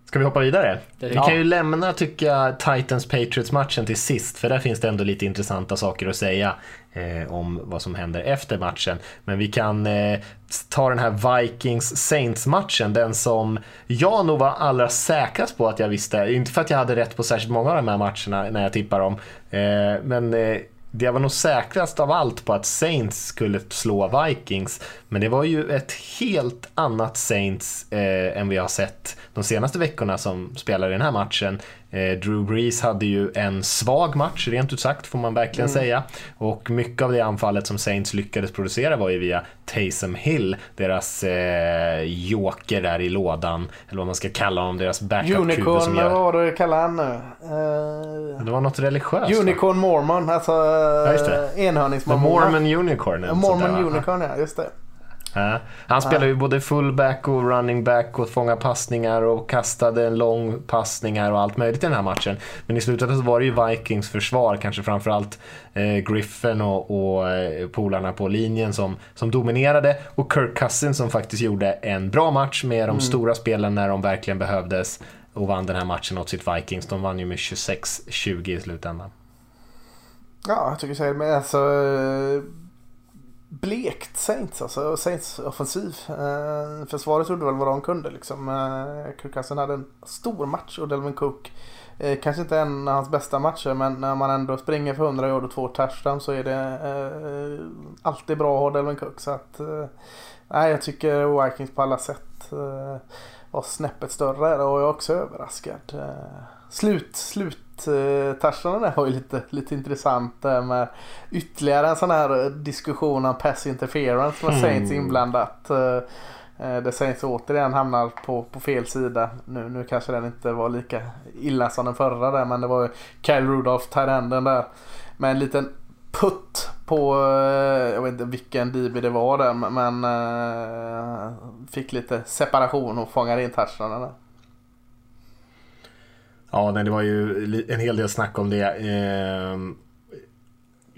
Ska vi hoppa vidare? Vi Ja. kan ju lämna, tycker jag, Titans-Patriots-matchen till sist, för där finns det ändå lite intressanta saker att säga eh, om vad som händer efter matchen. Men vi kan eh, ta den här Vikings-Saints-matchen, den som jag nog var allra säkrast på att jag visste. Inte för att jag hade rätt på särskilt många av de här matcherna när jag tippar dem, eh, men eh, jag var nog säkrast av allt på att Saints skulle slå Vikings. Men det var ju ett helt annat Saints eh, än vi har sett de senaste veckorna som spelar i den här matchen. Eh, Drew Brees hade ju en svag match, rent ut sagt, får man verkligen säga. Och mycket av det anfallet som Saints lyckades producera var ju via Taysom Hill, deras eh, joker där i lådan, eller vad man ska kalla honom, deras backup-QB som Unicorn, vad gör... var det du kallade han nu? Eh, Det var något religiöst. va? Unicorn Mormon, alltså uh, The enhörningsmormon. Mormon Unicorn. Mormon va? Unicorn ja, just det. Ja. Han spelar ju både fullback och running back och fånga passningar och kastade en lång passningar och allt möjligt i den här matchen. Men i slutet så var det ju Vikings försvar, kanske framförallt eh, Griffin och, och eh, polarna på linjen som, som dominerade och Kirk Cousins som faktiskt gjorde en bra match med de stora spelen när de verkligen behövdes och vann den här matchen åt sitt Vikings. De vann ju med 26-20 i slutändan. Ja, jag tycker så. Men alltså... eh, Blekt Saints alltså. Saints offensiv. Eh, försvaret gjorde väl vad de kunde liksom. Eh, Kirk Cousins hade en stor match och Delvin Cook. Eh, kanske inte en av hans bästa matcher men när man ändå springer för 100 yard och två touchdowns så är det eh, alltid bra att ha Delvin Cook. Så att, eh, nej, jag tycker Vikings på alla sätt eh, var snäppet större och jag är också överraskad. Eh, slut, slut eh, touchdownen där var ju lite, lite intressant med ytterligare en sån här diskussion om pass interference med Saints inblandat. Eh, eh, Där Saints återigen hamnar på, på fel sida. Nu, nu kanske den inte var lika illa som den förra där men det var ju Kyle Rudolph, tight-enden där. Med en liten putt på, jag vet inte vilken DB det var där men fick lite separation och fångade in touchdownen där. Ja, nej, det var ju en hel del snack om det. Ehm,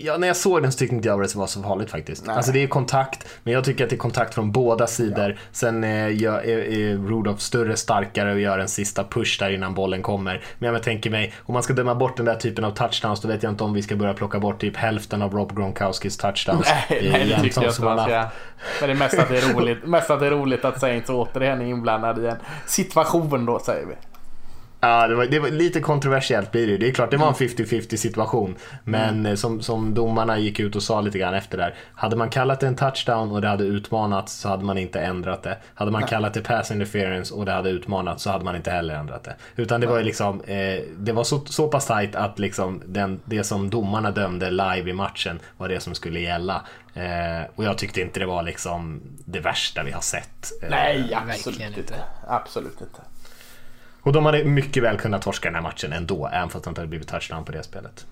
Ja, när jag såg den så tyckte inte jag att det var så farligt faktiskt. Nej. Alltså det är kontakt, men jag tycker att det är kontakt från båda sidor. Sen eh, är, är Rudolph större, starkare och gör en sista push där innan bollen kommer. Men jag tänker mig, om man ska döma bort den där typen av touchdowns, då vet jag inte om vi ska börja plocka bort typ hälften av Rob Gronkowskis touchdowns. Nej, nej det tycker jag inte man ska. Men det är mest att det är roligt, mest att det är roligt att Saints återigen är inblandad i en situation då säger vi. Ja, det var, det var lite kontroversiellt blir det Det är klart, det var en 50-50 situation. Men Mm. eh, som, som domarna gick ut och sa lite grann efter där. Hade man kallat det en touchdown och det hade utmanats så hade man inte ändrat det. Hade man kallat det pass interference och det hade utmanats så hade man inte heller ändrat det. Utan det var ju liksom, eh, det var så, så pass tajt att liksom den, det som domarna dömde live i matchen var det som skulle gälla. Eh, och jag tyckte inte det var liksom det värsta vi har sett. Eh, Nej, absolut inte. inte. Absolut inte. Och de hade mycket väl kunnat torska den här matchen ändå, även fast det inte hade blivit touchdown på det spelet.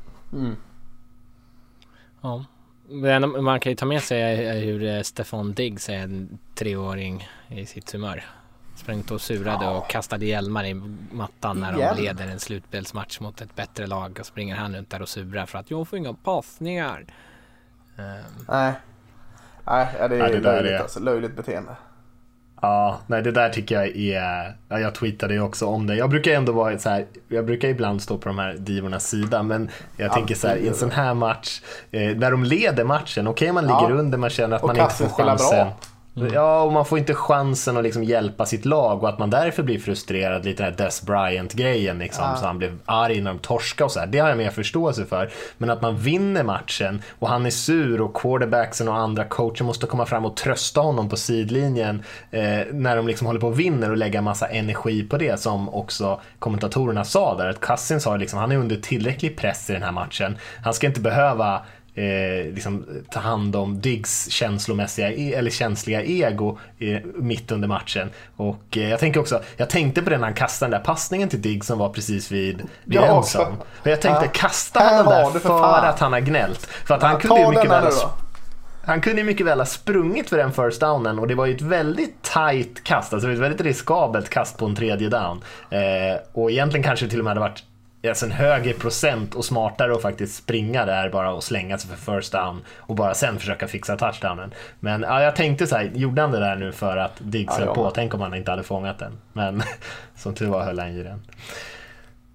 Ja. Men man kan ju ta med sig hur eh, Stefan Diggs är en treåring i sitt humör. Sprang och surade och kastade hjälmar i mattan när de leder en slutspelsmatch mot ett bättre lag. Och springer han runt där och surar för att jag får inga passningar. Ehm, Nej. Nej, ja, det är Ja, det löjligt är- alltså. Löjligt beteende. Ja, nej det där tycker jag är... Ja, jag tweetade ju också om det. Jag brukar ändå vara så här, jag brukar ibland stå på de här divornas sida, men jag tänker så här, i en sån här match, eh, när de leder matchen, okej man ligger Ja. under, man känner att Och man inte får spelar bra. Chansen. Ja, och man får inte chansen att liksom hjälpa sitt lag och att man därför blir frustrerad, lite den här Des Bryant-grejen liksom, så han blev arg när de torskade och så här. Det har jag mer förståelse för. Men att man vinner matchen och han är sur och quarterbacksen och andra coacher måste komma fram och trösta honom på sidlinjen eh, när de liksom håller på och vinner och lägga massa energi på det som också kommentatorerna sa där. Att Cousins har liksom, han är under tillräcklig press i den här matchen. Han ska inte behöva eh, liksom, ta hand om Diggs känslomässiga e- eller känsliga ego eh, mitt under matchen. Och eh, jag tänker också, jag tänkte på det när han kastade den där passningen till Diggs som var precis vid, vid Ja, endzone. Och jag tänkte, Ja. kastar han den där för, för att han har gnällt? För att han Ja, kunde ju mycket väl han kunde mycket väl ha sprungit för den first downen och det var ju ett väldigt tight kast, alltså ett väldigt riskabelt kast på en tredje down. Eh, och egentligen kanske det till och med hade varit alltså en högre procent och smartare att faktiskt springa där bara och slänga sig för first down och bara sen försöka fixa touchdownen. Men ja, jag tänkte så här, gjorde han det där nu för att Diggs Ja, höll på? Tänk om han inte hade fångat den. Men som tur var höll han i den.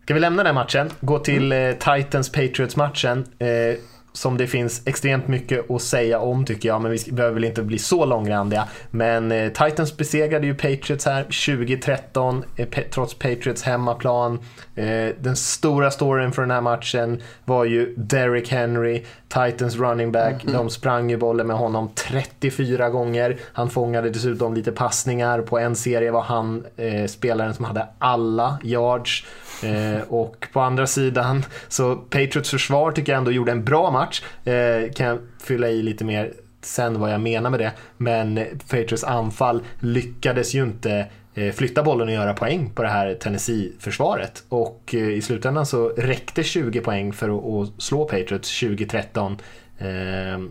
Ska vi lämna den matchen? Gå till eh, Titans-Patriots-matchen. Eh, som det finns extremt mycket att säga om tycker jag, men vi behöver väl inte bli så långrandiga. Men eh, Titans besegrade ju Patriots här 2013, eh, trots Patriots hemmaplan. Eh, den stora storyn för den här matchen var ju Derrick Henry, Titans running back. De sprang ju bollen med honom 34 gånger. Han fångade dessutom lite passningar. På en serie var han eh, spelaren som hade alla yards. Eh, och på andra sidan, så Patriots försvar tycker jag ändå gjorde en bra match. Eh, kan jag fylla i lite mer sen vad jag menar med det. Men Patriots anfall lyckades ju inte eh, flytta bollen och göra poäng på det här Tennessee-försvaret. Och eh, i slutändan så räckte 20 poäng för att, slå Patriots 2013. Eh,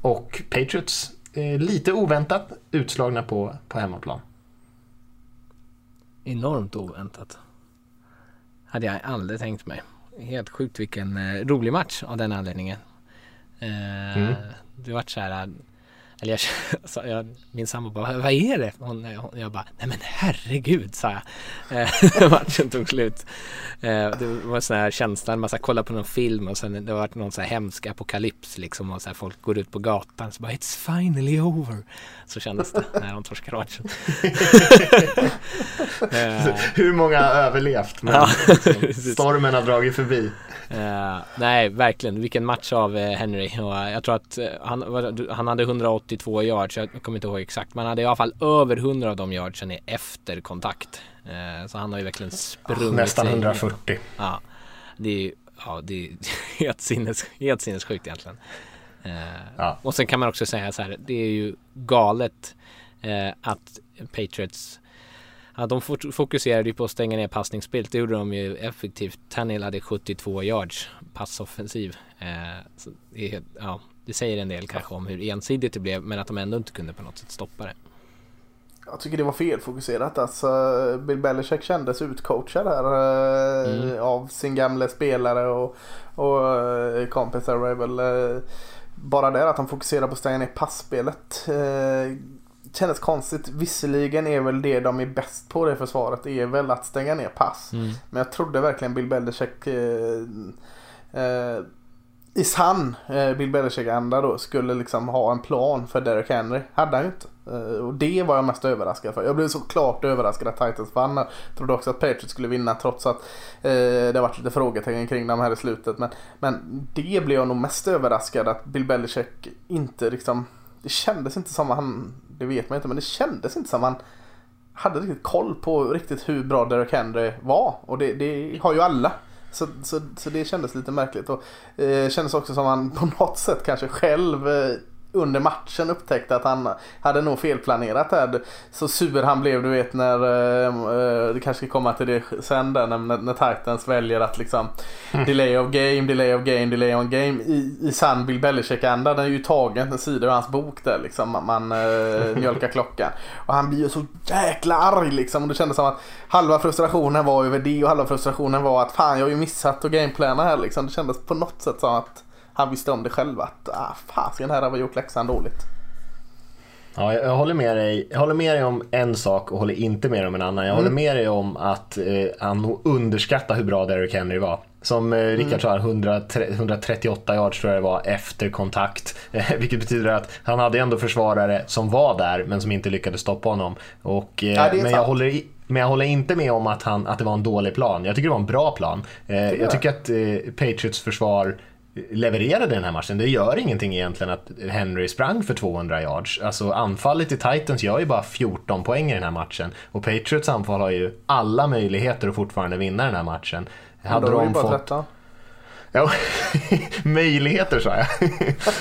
och Patriots, lite oväntat, utslagna på, på hemmaplan. enormt oväntat. Hade jag aldrig tänkt mig. Helt sjukt vilken eh, rolig match av den anledningen. Eh, Mm. Det vart så här, eller jag, så jag, min sambo bara, vad är det? Hon, hon, jag bara, nej men herregud, sa jag. Eh, matchen tog slut. Eh, det var sån här känsla, man så här, kollar på någon film och sen det har varit någon så här hemsk apokalyps liksom och så här, folk går ut på gatan så bara, it's finally over. Så kändes det när de torskade matchen. Eh, Hur många har överlevt? Men Ja, stormen har dragit förbi. Eh, nej, verkligen. Vilken match av eh, Henry. Och, eh, jag tror att eh, han, han hade 182 yards, jag kommer inte ihåg exakt. Men han hade i alla fall över 100 av de yardsen är efter kontakt. Eh, så han har ju verkligen sprungit Nästan sig- 140. Ja, det är ju ja, det är helt, sinnes, helt sinnessjukt egentligen. Eh, Ja. Och sen kan man också säga så här, det är ju galet eh, att Patriots Ja, de fokuserade ju på att stänga ner passningsspelet. Det gjorde de ju effektivt. Tannehill hade 72 yards passoffensiv. Eh, så ja, det säger en del kanske om hur ensidigt det blev men att de ändå inte kunde på något sätt stoppa det. Jag tycker det var felfokuserat. Alltså, Bill Belichick kändes utcoachad här eh, Mm. av sin gamla spelare och, och eh, kompisar. var väl, eh, bara det att han fokuserar på att stänga ner passspelet. Kändes konstigt. Visserligen är väl det de är bäst på det försvaret är väl att stänga ner pass. Men jag trodde verkligen Bill Belichick eh, eh, i sann eh, Bill Belichick-anda då skulle liksom ha en plan för Derek Henry. Hade han ju inte. Eh, Och det var jag mest överraskad för. Jag blev så klart överraskad att Titans vann. Jag trodde också att Patriots skulle vinna trots att eh, det har varit lite frågetecken kring dem här i slutet. Men, men det blev jag nog mest överraskad att Bill Belichick inte liksom... Det kändes inte som att han... Det vet man inte men det kändes inte som att han hade riktigt koll på riktigt hur bra Derek Henry var. Och det, det har ju alla. Så, så, så det kändes lite märkligt. Och eh, kändes också som han på något sätt kanske själv eh, under matchen upptäckte att han hade nog felplanerat här. Så sur han blev du vet när, eh, eh, det kanske komma till det sen där, när, när Titans väljer att liksom delay of game, delay of game, delay of game i, i sann Bill Belichick-anda. Den är ju tagen en sida ur hans bok där liksom. Man, man eh, mjölkar klockan. Och han blir ju så jäkla arg liksom. Och det kändes som att halva frustrationen var över det och halva frustrationen var att fan jag har ju missat att gameplana här liksom. Det kändes på något sätt som att han visste om det själv att ah, fasiken här har vi gjort läxan dåligt. Ja, jag, jag, håller med dig. jag håller med dig om en sak och håller inte med dig om en annan. Jag håller med dig om att eh, han underskattar hur bra Derrick Henry var. Som eh, Rickard sa, 100, 138 yards tror jag det var efter kontakt. Eh, vilket betyder att han hade ändå försvarare som var där men som inte lyckades stoppa honom. Och, eh, Ja, men, jag sant. håller i, men jag håller inte med om att, han, att det var en dålig plan. Jag tycker det var en bra plan. Eh, jag jag. tycker att eh, Patriots försvar levererade den här matchen. Det gör ingenting egentligen att Henry sprang för 200 yards. Alltså anfallet i Titans gör ju bara 14 poäng i den här matchen. Och Patriots anfall har ju alla möjligheter att fortfarande vinna den här matchen. Hade de bara fått 13. Ja, möjligheter sa jag.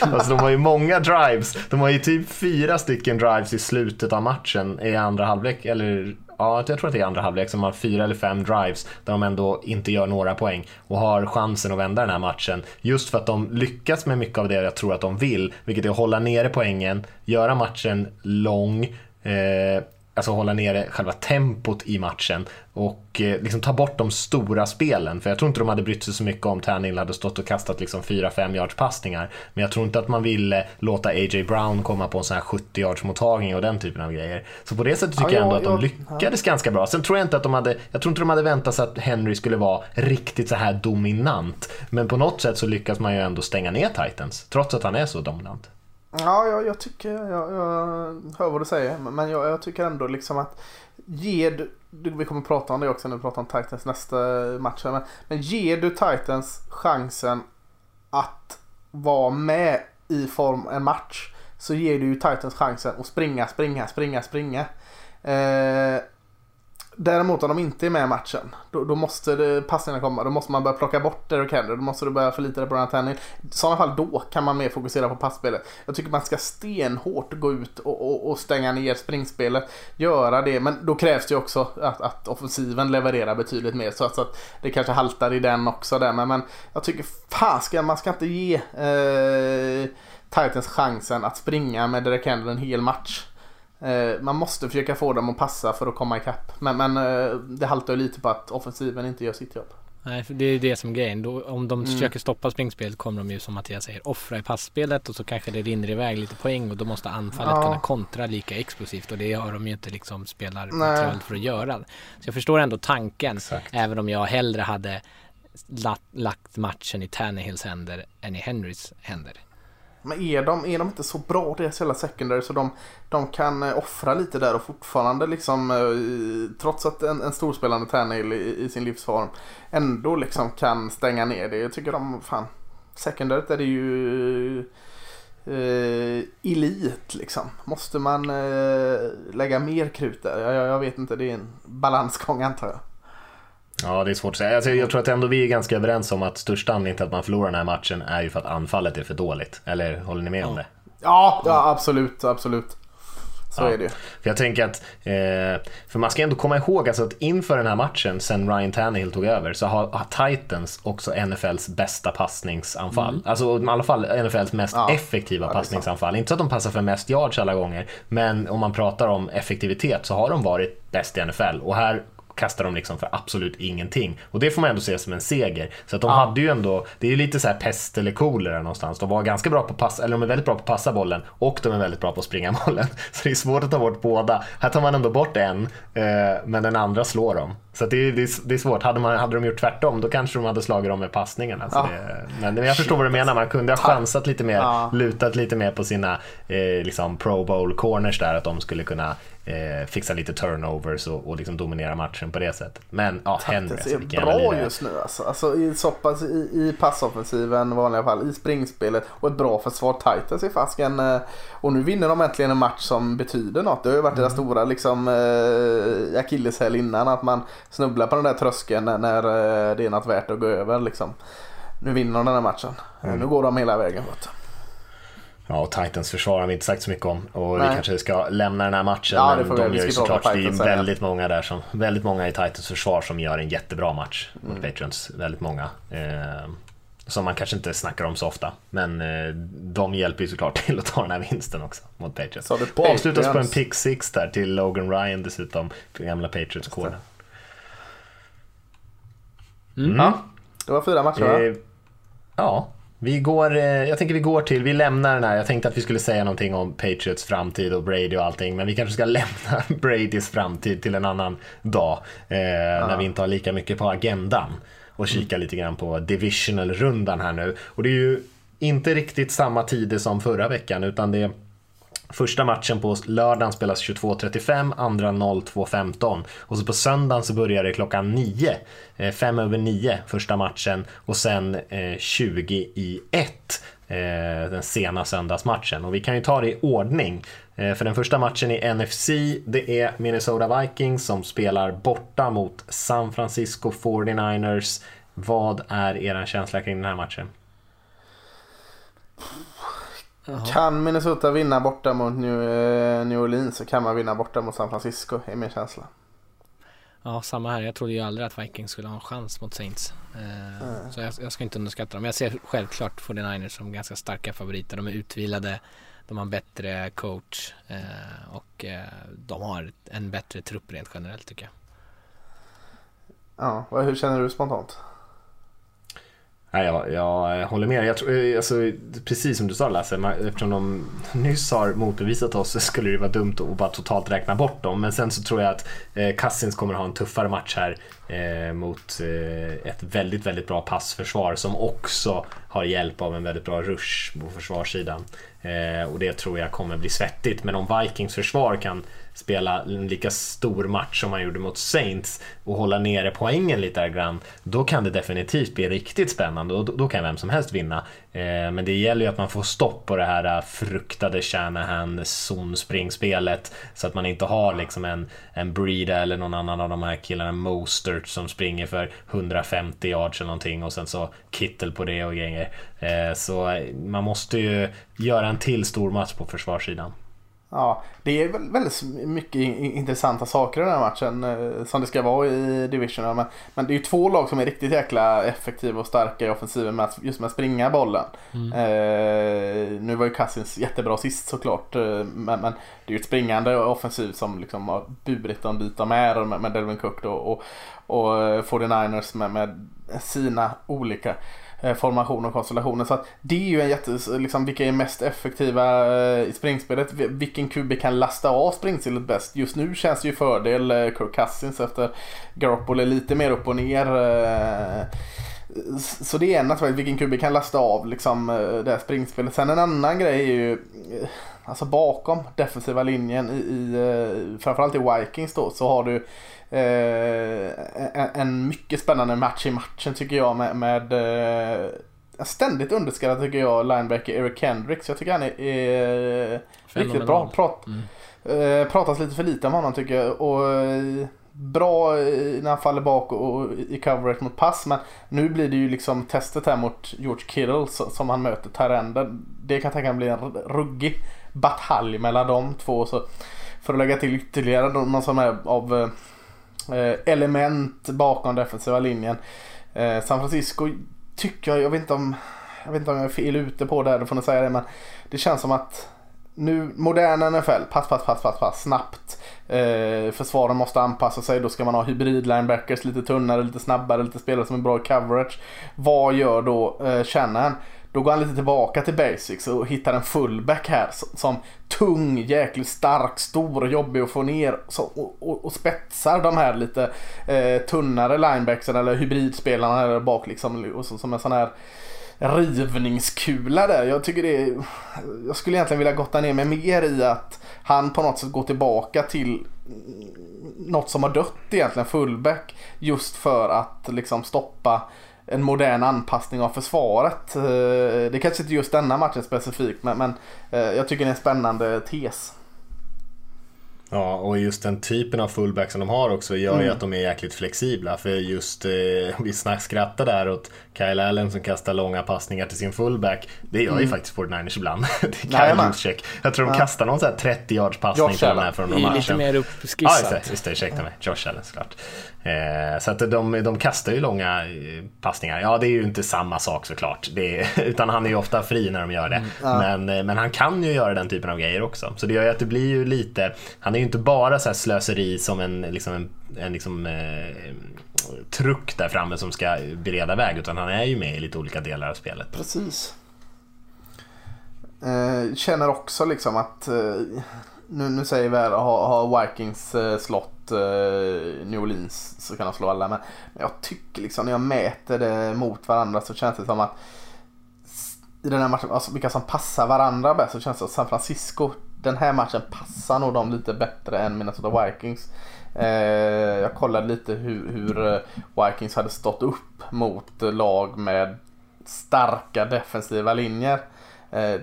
alltså de har ju många drives. De har ju typ fyra stycken drives i slutet av matchen i andra halvlek. Eller ja, jag tror att det är andra halvlek som har fyra eller fem drives där de ändå inte gör några poäng och har chansen att vända den här matchen. Just för att de lyckas med mycket av det jag tror att de vill, vilket är att hålla nere poängen, göra matchen lång, eh, alltså hålla nere själva tempot i matchen och eh, liksom ta bort de stora spelen. För jag tror inte de hade brytt sig så mycket om Tannehill hade stått och kastat liksom 4-5 yards passningar. Men jag tror inte att man ville låta A.J. Brown komma på en sån här 70 yards mottagning och den typen av grejer. Så på det sättet tycker Ja, jag ändå jag- att de lyckades ganska bra. Sen tror jag inte att de hade, jag tror inte de hade väntat sig att Henry skulle vara riktigt så här dominant. Men på något sätt så lyckas man ju ändå stänga ner Titans, trots att han är så dominant. Ja, jag, jag tycker, jag, jag hör vad du säger. Men jag, jag tycker ändå liksom att ger du, vi kommer prata om det också när vi pratar om Titans nästa match. Men, men ger du Titans chansen att vara med i form en match så ger du ju Titans chansen att springa, springa, springa, springa. Eh, Däremot om de inte är med i matchen, då, då måste passningarna komma. Då måste man börja plocka bort Derrick Henry. Då måste du börja förlita dig på Ryan Tannehill. I sådana fall då kan man mer fokusera på passspelet. Jag tycker man ska stenhårt gå ut och, och, och stänga ner springspelet. Göra det, men då krävs det ju också att, att offensiven levererar betydligt mer. Så att, så att det kanske haltar i den också där. Men, men jag tycker fasken, man ska inte ge eh, Titans chansen att springa med Derrick Henry en hel match. Eh, Man måste försöka få dem att passa för att komma ikapp. Men, men eh, det haltar ju lite på att offensiven inte gör sitt jobb. Nej, för det är det som är grejen. Då, om de Mm. försöker stoppa springspelet kommer de ju som Mattias säger offra i passspelet och så kanske det rinner iväg lite poäng och då måste anfallet Ja. kunna kontra lika explosivt och det har de ju inte liksom spelarmaterial för att göra. Så jag förstår ändå tanken, Exakt. även om jag hellre hade lagt, lagt matchen i Tannehills händer än i Henrys händer. Men är de, är de inte så bra deras hela secondary så de, de kan eh, offra lite där och fortfarande liksom eh, trots att en, en storspelande Tannehill i, i sin livsform ändå liksom kan stänga ner det. Jag tycker de, fan, secondaryt är det ju eh, elit liksom. Måste man eh, lägga mer krut där? Jag, jag, jag vet inte, det är en balansgång antar jag. Ja, det är svårt att säga. Alltså, jag tror att ändå vi är ganska överens om att största anledningen till att man förlorar den här matchen är ju för att anfallet är för dåligt. Eller håller ni med om det? Ja, ja absolut, absolut. Så Ja. är det. För jag tänker att, eh, för man ska ändå komma ihåg alltså att inför den här matchen, sen Ryan Tannehill tog över, så har, har Titans också NFLs bästa passningsanfall. Alltså i alla fall NFLs mest Mm. Ja. effektiva Ja, passningsanfall. Inte så att de passar för mest yards alla gånger, men om man pratar om effektivitet så har de varit bäst i NFL. Och här kastar de liksom för absolut ingenting. Och det får man ändå se som en seger. Så att de hade ju ändå, det är ju lite så här pest eller kolera någonstans. De var ganska bra på att passa, eller de är väldigt bra på att passa bollen och de är väldigt bra på att springa bollen. Så det är svårt att ta bort båda. Här tar man ändå bort en, eh, men den andra slår dem. Så det, är- det, det är svårt. Hade, man, hade de gjort tvärtom då kanske de hade slagit dem med passningarna. Så Ja. det, men jag förstår vad du menar. Man kunde ha chansat lite mer, Ja. lutat lite mer på sina eh, liksom pro bowl corners där. Att de skulle kunna eh, fixa lite turnovers och, och liksom dominera matchen på det sättet. Men ja, Henry, alltså, vilken jävla bra lirare. just nu alltså. alltså i, så pass i, i passoffensiven i vanliga fall, i springspelet och ett bra försvar. Titans är fasken eh, och nu vinner de äntligen en match som betyder något. Det har ju varit deras Mm. stora liksom eh, akilleshäl innan att man snubblar på den där tröskeln när, när eh, det är något värt att gå över liksom. Nu vinner de den här matchen. Eh, Mm. Nu går de hela vägen. Vet. Ja, och Titans försvar har vi inte sagt så mycket om. Och Nej. vi kanske ska lämna den här matchen. Ja, det men de Vi gör ju såklart, det är ja. väldigt många där som, väldigt många i Titans försvar som gör en jättebra match Mm. mot Patriots. Väldigt många. Eh, som man kanske inte snackar om så ofta. Men eh, de hjälper ju såklart till att ta den här vinsten också mot Patriots. Du Och avslutas på en Patriots? pick six där till Logan Ryan dessutom. Gamla Patriots-kåren. Ja, det var fyra matcher va? Eh, ja, vi går, eh, jag tänker vi går till, vi lämnar den här, jag tänkte att vi skulle säga någonting om Patriots framtid och Brady och allting, men vi kanske ska lämna Bradys framtid till en annan dag, eh, när vi inte har lika mycket på agendan. Och kika lite grann på divisional-rundan här nu. Och det är ju inte riktigt samma tider som förra veckan, utan det är Första matchen på lördagen spelas 22.35, andra 02.15 och så på söndagen så börjar det klockan 9, eh, fem över 9 första matchen och sen eh, 20 i 1 eh, den sena söndagsmatchen. Och vi kan ju ta det i ordning. Eh, för den första matchen i NFC, det är Minnesota Vikings som spelar borta mot San Francisco 49ers. Vad är er känsla kring den här matchen? Kan Minnesota vinna borta mot New, eh, New Orleans så kan man vinna borta mot San Francisco, är min känsla. Ja, samma här. Jag trodde ju aldrig att Vikings skulle ha en chans mot Saints. Eh, Så jag, jag ska inte underskatta dem. Jag ser självklart 49ers som ganska starka favoriter. De är utvilade, de har en bättre coach eh, och eh, de har en bättre trupp rent generellt tycker jag. Ja, hur känner du spontant? Nej, jag, jag håller med. Jag tror, eh, alltså, precis som du sa Lasse, man- eftersom de nyss har motbevisat oss så skulle det vara dumt att bara totalt räkna bort dem. Men sen så tror jag att eh, Kassins kommer ha en tuffare match här eh, mot eh, ett väldigt, väldigt bra passförsvar som också har hjälp av en väldigt bra rush på försvarssidan. Eh, och det tror jag kommer bli svettigt. Men om Vikings försvar kan spela en lika stor match som man gjorde mot Saints och hålla nere poängen lite grann, då kan det definitivt bli riktigt spännande och då, då kan vem som helst vinna. Eh, men det gäller ju att man får stopp på det här eh, fruktade Shanahan zonspringspelet så att man inte har liksom en, en Breeda eller någon annan av de här killarna, Mostert, som springer för 150 yards eller någonting och sen så Kittel på det och grejer. Eh, så man måste ju göra en till stor match på försvarssidan. Ja, det är väl väldigt mycket in- intressanta saker i den här matchen eh, som det ska vara i divisionen. Men, men det är ju två lag som är riktigt jäkla effektiva och starka i offensiven med att, just med att springa bollen. Eh, nu var ju Cousins jättebra sist såklart. Eh, men, men det är ju ett springande offensiv som liksom har burit en bit av med, med, med Delvin Cook då, och, och eh, 49ers med, med sina olika Eh, formation och konstellationer. Så att det är ju en jätte, liksom vilka är mest effektiva eh, i springspelet? Vilken QB kan lasta av springspelet bäst? Just nu känns det ju fördel eh, Kirk Cousins efter Garoppolo är lite mer upp och ner. Så det är en aspekt, vilken QB kan lasta av liksom det här springspelet. Sen en annan grej är ju Alltså bakom defensiva linjen i, i framförallt i Vikings då så har du eh, en, mycket spännande match i matchen tycker jag med, med eh, ständigt underskattad tycker jag linebacker Eric Kendricks. Jag tycker han är, är riktigt bra. Prat, eh, pratas lite för lite om honom tycker jag. Och, eh, bra eh, när han faller bak och, i coverage mot pass. Men nu blir det ju liksom testet här mot George Kittle som han möter Tyrender. Det kan jag tänka mig bli en ruggig batalj mellan de två. Så för att lägga till ytterligare någon som är av eh, Eh, element bakom defensiva linjen. Eh, San Francisco tycker jag, jag vet inte om jag vet inte om jag är fel ute på det här, då får ni säga det men det känns som att nu, moderna NFL, pass, pass, pass, pass, pass, snabbt. Eh, försvaren måste anpassa sig, då ska man ha hybrid linebackers, lite tunnare, lite snabbare, lite spelare som är bra i coverage. Vad gör då eh, Shannon? Då går han lite tillbaka till basics och hittar en fullback här som, som tung, jäkligt stark, stor, och jobbig att få ner så, och, och, och spetsar de här lite eh, tunnare linebacksen eller hybridspelarna här bak liksom och så, som en sån här rivningskula där. Jag tycker det är, Jag skulle egentligen vilja gotta ner mig mer i att han på något sätt går tillbaka till något som har dött egentligen, fullback. Just för att liksom stoppa en modern anpassning av försvaret. Eh, det kanske inte just denna matchen specifikt men, men eh, jag tycker det är en spännande tes. Ja, och just den typen av fullback som de har också gör ju Mm. att de är jäkligt flexibla. För just, eh, vi skrattar där åt Kyle Allen som kastar långa passningar till sin fullback. Det gör ju faktiskt 49ers ibland. det är Kyle. Juszczyk. Jag tror de Ja. kastar någon sån här 30 yards passning Josh till den här från Det någon är match. lite mer Ja, just uppskissat. det. Just det, ursäkta mig. Josh Allen såklart. Eh, så att de, de kastar ju långa eh, passningar. Ja, det är ju inte samma sak såklart. Är, utan han är ju ofta fri när de gör det. Men, eh, men han kan ju göra den typen av grejer också. Så det gör ju att det blir ju lite, han är ju inte bara så slöseri som en, liksom en, en liksom, eh, truck där framme som ska bereda väg. Utan han är ju med i lite olika delar av spelet. Precis. Eh, känner också liksom att eh, nu, nu säger vi här, har, har Vikings eh, slått eh, New Orleans så kan de slå alla. Men, men jag tycker liksom när jag mäter det mot varandra så känns det som att i den här matchen, alltså vilka som passar varandra bäst så känns det som att San Francisco den här matchen passar nog dem lite bättre än Minnesota Vikings. Eh, jag kollade lite hur, hur eh, Vikings hade stått upp mot lag med starka defensiva linjer. Eh,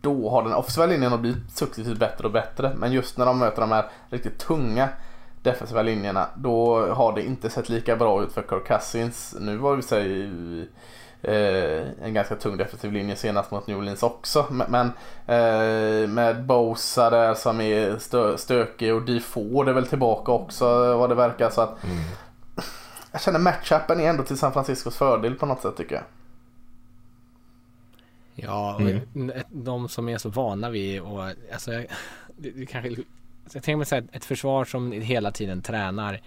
då har den offensiva linjen blivit successivt bättre och bättre. Men just när de möter de här riktigt tunga defensiva linjerna då har det inte sett lika bra ut för Kirk Cousins. Nu var det sig eh, en ganska tung defensiv linje senast mot New Orleans också. Men, eh, med Bosa där som är stö, stökig och Defoe är väl tillbaka också vad det verkar. Så att, Jag känner matchupen är ändå till San Franciscos fördel på något sätt tycker jag. Ja, och Mm. de som är så vana vid och alltså, jag, det, det kanske, jag tänker mig så här, ett försvar som hela tiden tränar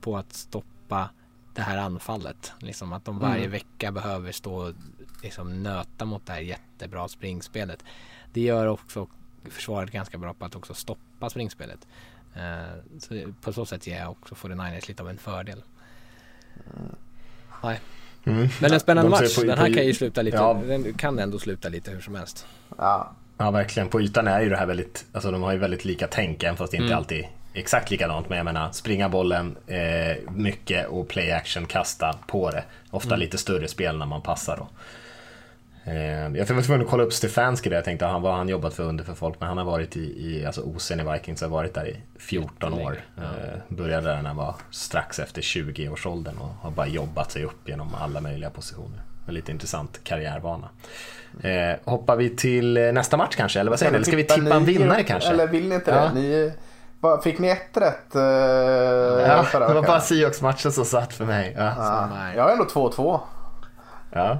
på att stoppa det här anfallet. Liksom att de varje Mm. vecka behöver stå och liksom nöta mot det här jättebra springspelet. Det gör också försvaret ganska bra på att också stoppa springspelet. Eh, så på så sätt ger jag också 49ers lite av en fördel. Nej. Mm. Men en spännande De match. på- den här på- kan ju sluta lite, Ja. den kan ändå sluta lite hur som helst. Ja, Ja, verkligen. På ytan är ju det här väldigt, alltså de har ju väldigt lika tänk, även fast det inte Mm. alltid exakt likadant. Men jag menar, springa bollen eh, mycket och play action, kasta på det. Ofta Mm. lite större spel när man passar då. Eh, jag var tvungen att kolla upp Stefanski där, jag tänkte han, vad han jobbat för under för folk, men han har varit i, i alltså OSen i Vikings, har varit där i 14 år. Eh, började där när han var strax efter 20-årsåldern och har bara jobbat sig upp genom alla möjliga positioner. En lite intressant karriärbana. Eh, hoppar vi till eh, nästa match kanske, eller vad säger ni? Eller ska vi tippa en vinnare kanske? Eller vill ni inte Ja. det? Ni, fick ni ett rätt uh, Ja, det var bara Seahawks-matchen som satt för mig. Ja. Ja, jag har ändå 2-2. Ja.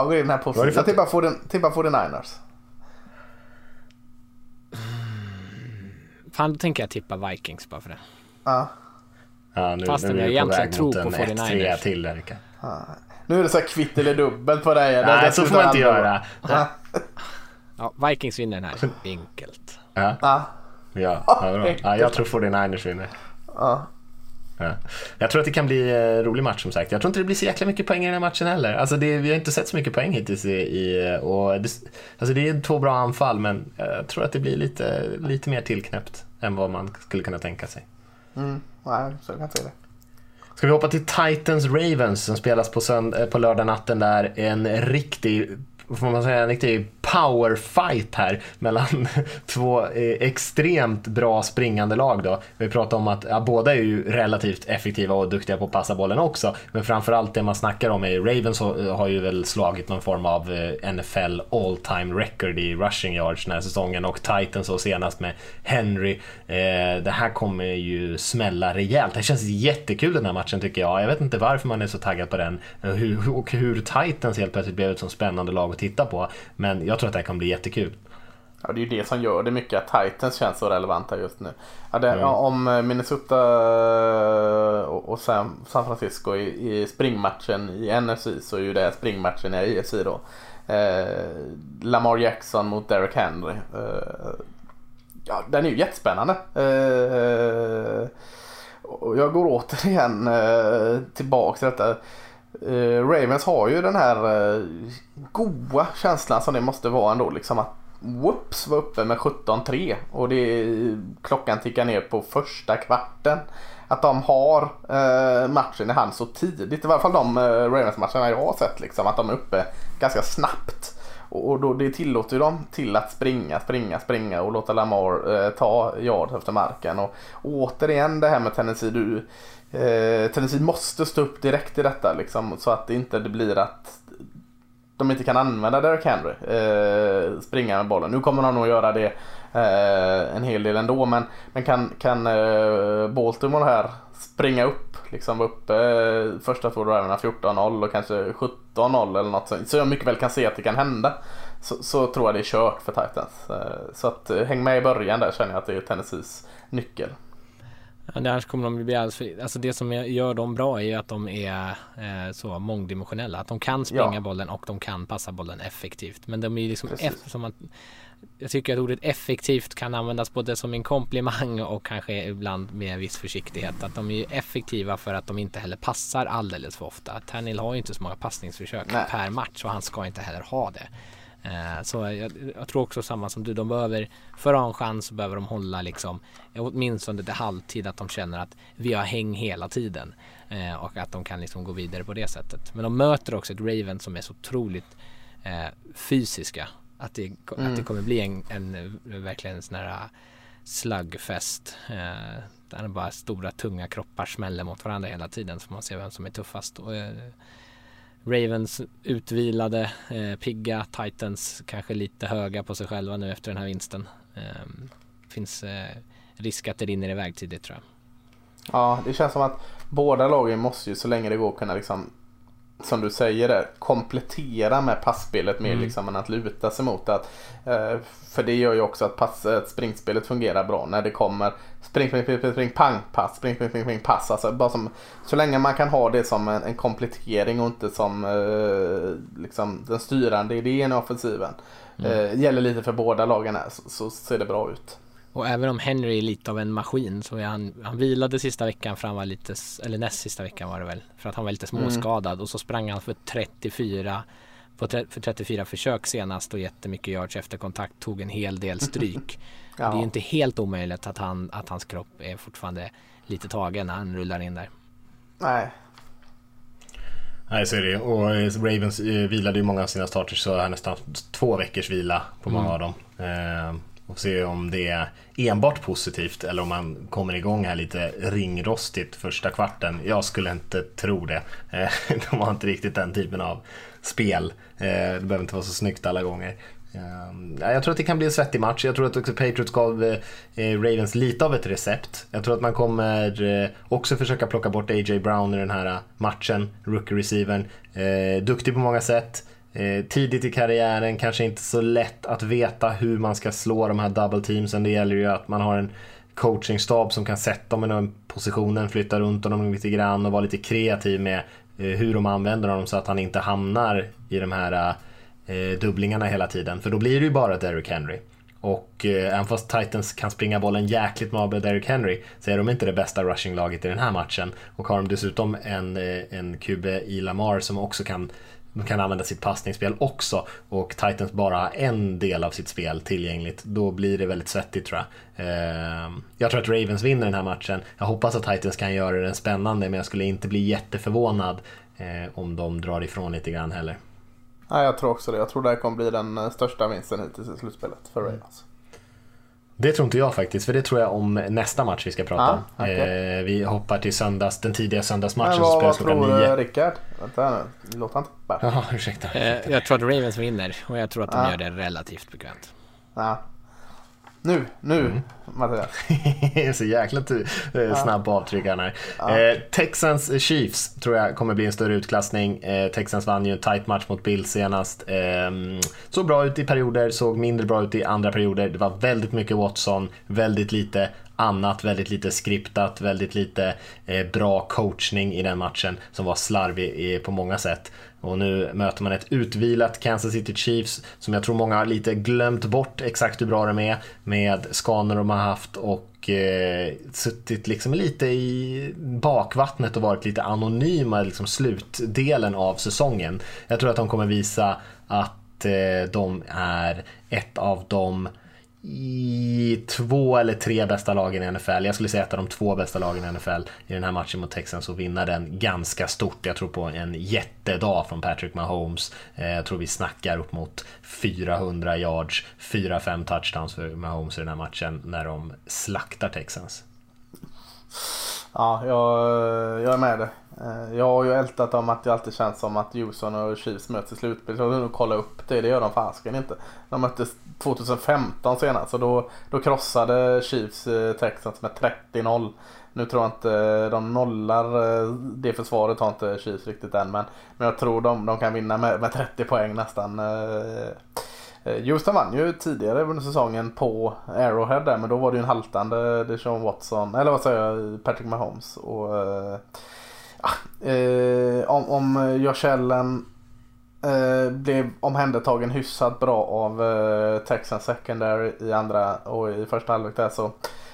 Jag går in här på Vad är det för- Jag tippar 40 tippar 49ers. Fan, då tänker jag tippa Vikings bara för det. Ja. Ja, nu, Fastän nu är jag egentligen tror på en 49ers. 1-3 till där, Rickard. Nu är det så här kvitt eller dubbelt på dig. Det- Nej, det så får man inte göra. Ja, Vikings vinner den här. Enkelt. Ja, Ja. ja, ja, ja, jag tror 49ers vinner. Ja. Ja. Jag tror att det kan bli en rolig match som sagt. Jag tror inte det blir så jäkla mycket poäng i den här matchen heller. Alltså det, vi har inte sett så mycket poäng hittills i, i och det, alltså det är två bra anfall men jag tror att det blir lite, lite mer tillknäppt än vad man skulle kunna tänka sig. Mm. Nej, så jag kan det. Ska vi hoppa till Titans Ravens som spelas på, sönd- eh, på lördag natten där. En riktig, får man säga, en riktig power fight här mellan två eh, extremt bra springande lag då. Vi pratar om att ja, båda är ju relativt effektiva och duktiga på att passa bollen också. Men framförallt det man snackar om är Ravens har, ju väl slagit någon form av eh, NFL all time record i rushing yards den här säsongen och Titans och senast med Henry. Eh, det här kommer ju smälla rejält. Det känns jättekul den här matchen tycker jag. Jag vet inte varför man är så taggad på den hur, och hur Titans helt plötsligt blev ett så spännande lag att titta på. Men jag tror att det här kommer bli jättekul. Ja, det är ju det som gör det mycket att Titans känns så relevanta just nu. Ja, det, ja, om Minnesota och, och San, San Francisco i, i springmatchen i NFC så är ju det springmatchen i AFC då. Eh, Lamar Jackson mot Derek Henry. Eh, ja, den är ju jättespännande. Eh, och jag går återigen eh, tillbaka till detta. Eh, Ravens har ju den här eh, goa känslan som det måste vara ändå. Liksom att whoops var uppe med 17-3 och det, klockan tickar ner på första kvarten. Att de har eh, matchen i hand så tidigt, i varje fall de eh, Ravens-matcherna jag har sett. Liksom, att de är uppe ganska snabbt. Och, och då, det tillåter ju dem till att springa, springa, springa och låta Lamar eh, ta yard efter marken. Och, och återigen det här med Tennessee. Du, eh, Tennessee måste stå upp direkt i detta liksom, så att det inte det blir att de inte kan använda Derek Henry. Eh, springa med bollen. Nu kommer de nog göra det eh, en hel del ändå. Men, men kan, kan eh, Baltimore här springa upp, liksom uppe eh, första två driverna 14-0 och kanske 17-0 eller något sånt. Så jag mycket väl kan se att det kan hända. Så, så tror jag det är kört för Titans. Eh, så att eh, häng med i början där känner jag att det är Tennessees nyckel. Annars kommer de bli alldeles för, alltså det som gör dem bra är ju att de är eh, så mångdimensionella. Att de kan springa ja. bollen och de kan passa bollen effektivt. Men de är ju liksom, som att, jag tycker att ordet effektivt kan användas både som en komplimang och kanske ibland med viss försiktighet. Att de är effektiva för att de inte heller passar alldeles för ofta. Tannehill har ju inte så många passningsförsök Nej. per match och han ska inte heller ha det. Eh, så jag, jag, tror också samma som du, de behöver, för att ha en chans så behöver de hålla liksom åtminstone till halvtid att de känner att vi har häng hela tiden eh, och att de kan liksom gå vidare på det sättet. Men de möter också ett Raven som är så otroligt eh, fysiska att det, mm. att det mm. kommer bli en, en verkligen en sån här slugfest eh, där bara stora tunga kroppar smäller mot varandra hela tiden så man ser vem som är tuffast. Och, eh, Ravens utvilade, eh, pigga, Titans kanske lite höga på sig själva nu efter den här vinsten. Eh, finns eh, risk att det rinner iväg tidigt tror jag. Ja, det känns som att båda lagen måste ju så länge det går kunna liksom som du säger där, komplettera med passspelet mer mm. liksom än att luta sig mot det. Eh, för det gör ju också att, pass, att springspelet fungerar bra när det kommer spring, spring, spring, spring, spring pang, pass, spring, spring, spring, spring, pass. Alltså, bara som, så länge man kan ha det som en, en komplettering och inte som eh, liksom, den styrande idén i offensiven. Mm. Eh, gäller lite för båda lagen här så, så ser det bra ut. Och även om Henry är lite av en maskin så är han, han vilade sista veckan för han var lite, eller näst sista veckan var det väl, för att han var lite småskadad mm. och så sprang han för 34 på för 34 försök senast och jättemycket yards efter kontakt, tog en hel del stryk. ja. Det är inte helt omöjligt att, han, att hans kropp är fortfarande lite tagen när han rullar in där. Nej. Nej, så är det Och Ravens eh, vilade ju många av sina starters så är nästan två veckors vila på många mm. av dem. Och se om det är enbart positivt eller om man kommer igång här lite ringrostigt första kvarten. Jag skulle inte tro det. Eh, de har inte riktigt den typen av spel. Eh, det behöver inte vara så snyggt alla gånger. Ehm, jag tror att det kan bli en svettig match. Jag tror att också Patriots gav eh, Ravens lite av ett recept. Jag tror att man kommer också försöka plocka bort A.J. Brown i den här matchen, rookie-receivern. Duktig på många sätt. Eh, tidigt i karriären, kanske inte så lätt att veta hur man ska slå de här double teamsen. Det gäller ju att man har en coachingstab som kan sätta dem i den positionen, flytta runt honom lite grann och vara lite kreativ med eh, hur de använder honom så att han inte hamnar i de här eh, dubblingarna hela tiden. För då blir det ju bara Derrick Henry. Och eh, även fast Titans kan springa bollen jäkligt bra med Derrick Henry så är de inte det bästa rushinglaget i den här matchen. Och har de dessutom en, en QB i Lamar som också kan kan använda sitt passningsspel också och Titans bara har en del av sitt spel tillgängligt, då blir det väldigt svettigt tror jag. Ehm, jag tror att Ravens vinner den här matchen. Jag hoppas att Titans kan göra den spännande, men jag skulle inte bli jätteförvånad eh, om de drar ifrån lite grann heller. Nej, jag tror också det. Jag tror det här kommer bli den eh, största vinsten hittills i slutspelet för Ravens. Det tror inte jag faktiskt, för det tror jag om nästa match vi ska prata om. Ah, okay. eh, vi hoppar till söndags, den tidiga söndagsmatchen som spelas klockan nio. Vad tror Rickard? Vänta nu, låt han inte Jaha, ursäkta. Eh, jag tror att Ravens vinner och jag tror att de ah. gör det relativt bekvämt. Ja. Nu, nu Mm. Mattias. så jäkla eh, snabb på avtryckaren här. Eh, Texans eh, Chiefs tror jag kommer bli en större utklassning. Eh, Texans vann ju en tight match mot Bills senast. Eh, såg bra ut i perioder, såg mindre bra ut i andra perioder. Det var väldigt mycket Watson, väldigt lite annat, väldigt lite skriptat, väldigt lite eh, bra coachning i den matchen som var slarvig i, på många sätt. Och nu möter man ett utvilat Kansas City Chiefs som jag tror många har lite glömt bort exakt hur bra de är med skador de har haft och eh, suttit liksom lite i bakvattnet och varit lite anonyma liksom slutdelen av säsongen. Jag tror att de kommer visa att eh, de är ett av de i två eller tre bästa lagen i NFL. Jag skulle säga ett av de två bästa lagen i NFL i den här matchen mot Texans och vinna den ganska stort. Jag tror på en jättedag från Patrick Mahomes. Eh, jag tror vi snackar upp mot 400 yards, 4-5 touchdowns för Mahomes i den här matchen när de slaktar Texans. Ja, jag, jag är med dig. Eh, jag har ju ältat om att det alltid känns som att Houston och Chiefs möts i slutspel. Jag vill nog kolla upp det. Det gör de fasken inte. De möttes 2015 senast och då, då krossade Chiefs eh, Texans med 30-0. Nu tror jag inte eh, de nollar det försvaret har inte Chiefs riktigt än. Men, men jag tror de, de kan vinna med, med 30 poäng nästan. Houston vann ju tidigare under säsongen på Arrowhead där men då var det ju en haltande Deshaun Watson, eller vad säger jag, Patrick Mahomes. Och, eh, ja, eh, om, om eh, Josh Allen eh, blev omhändertagen hyfsat bra av eh, Texans secondary i andra och i första halvlek där så,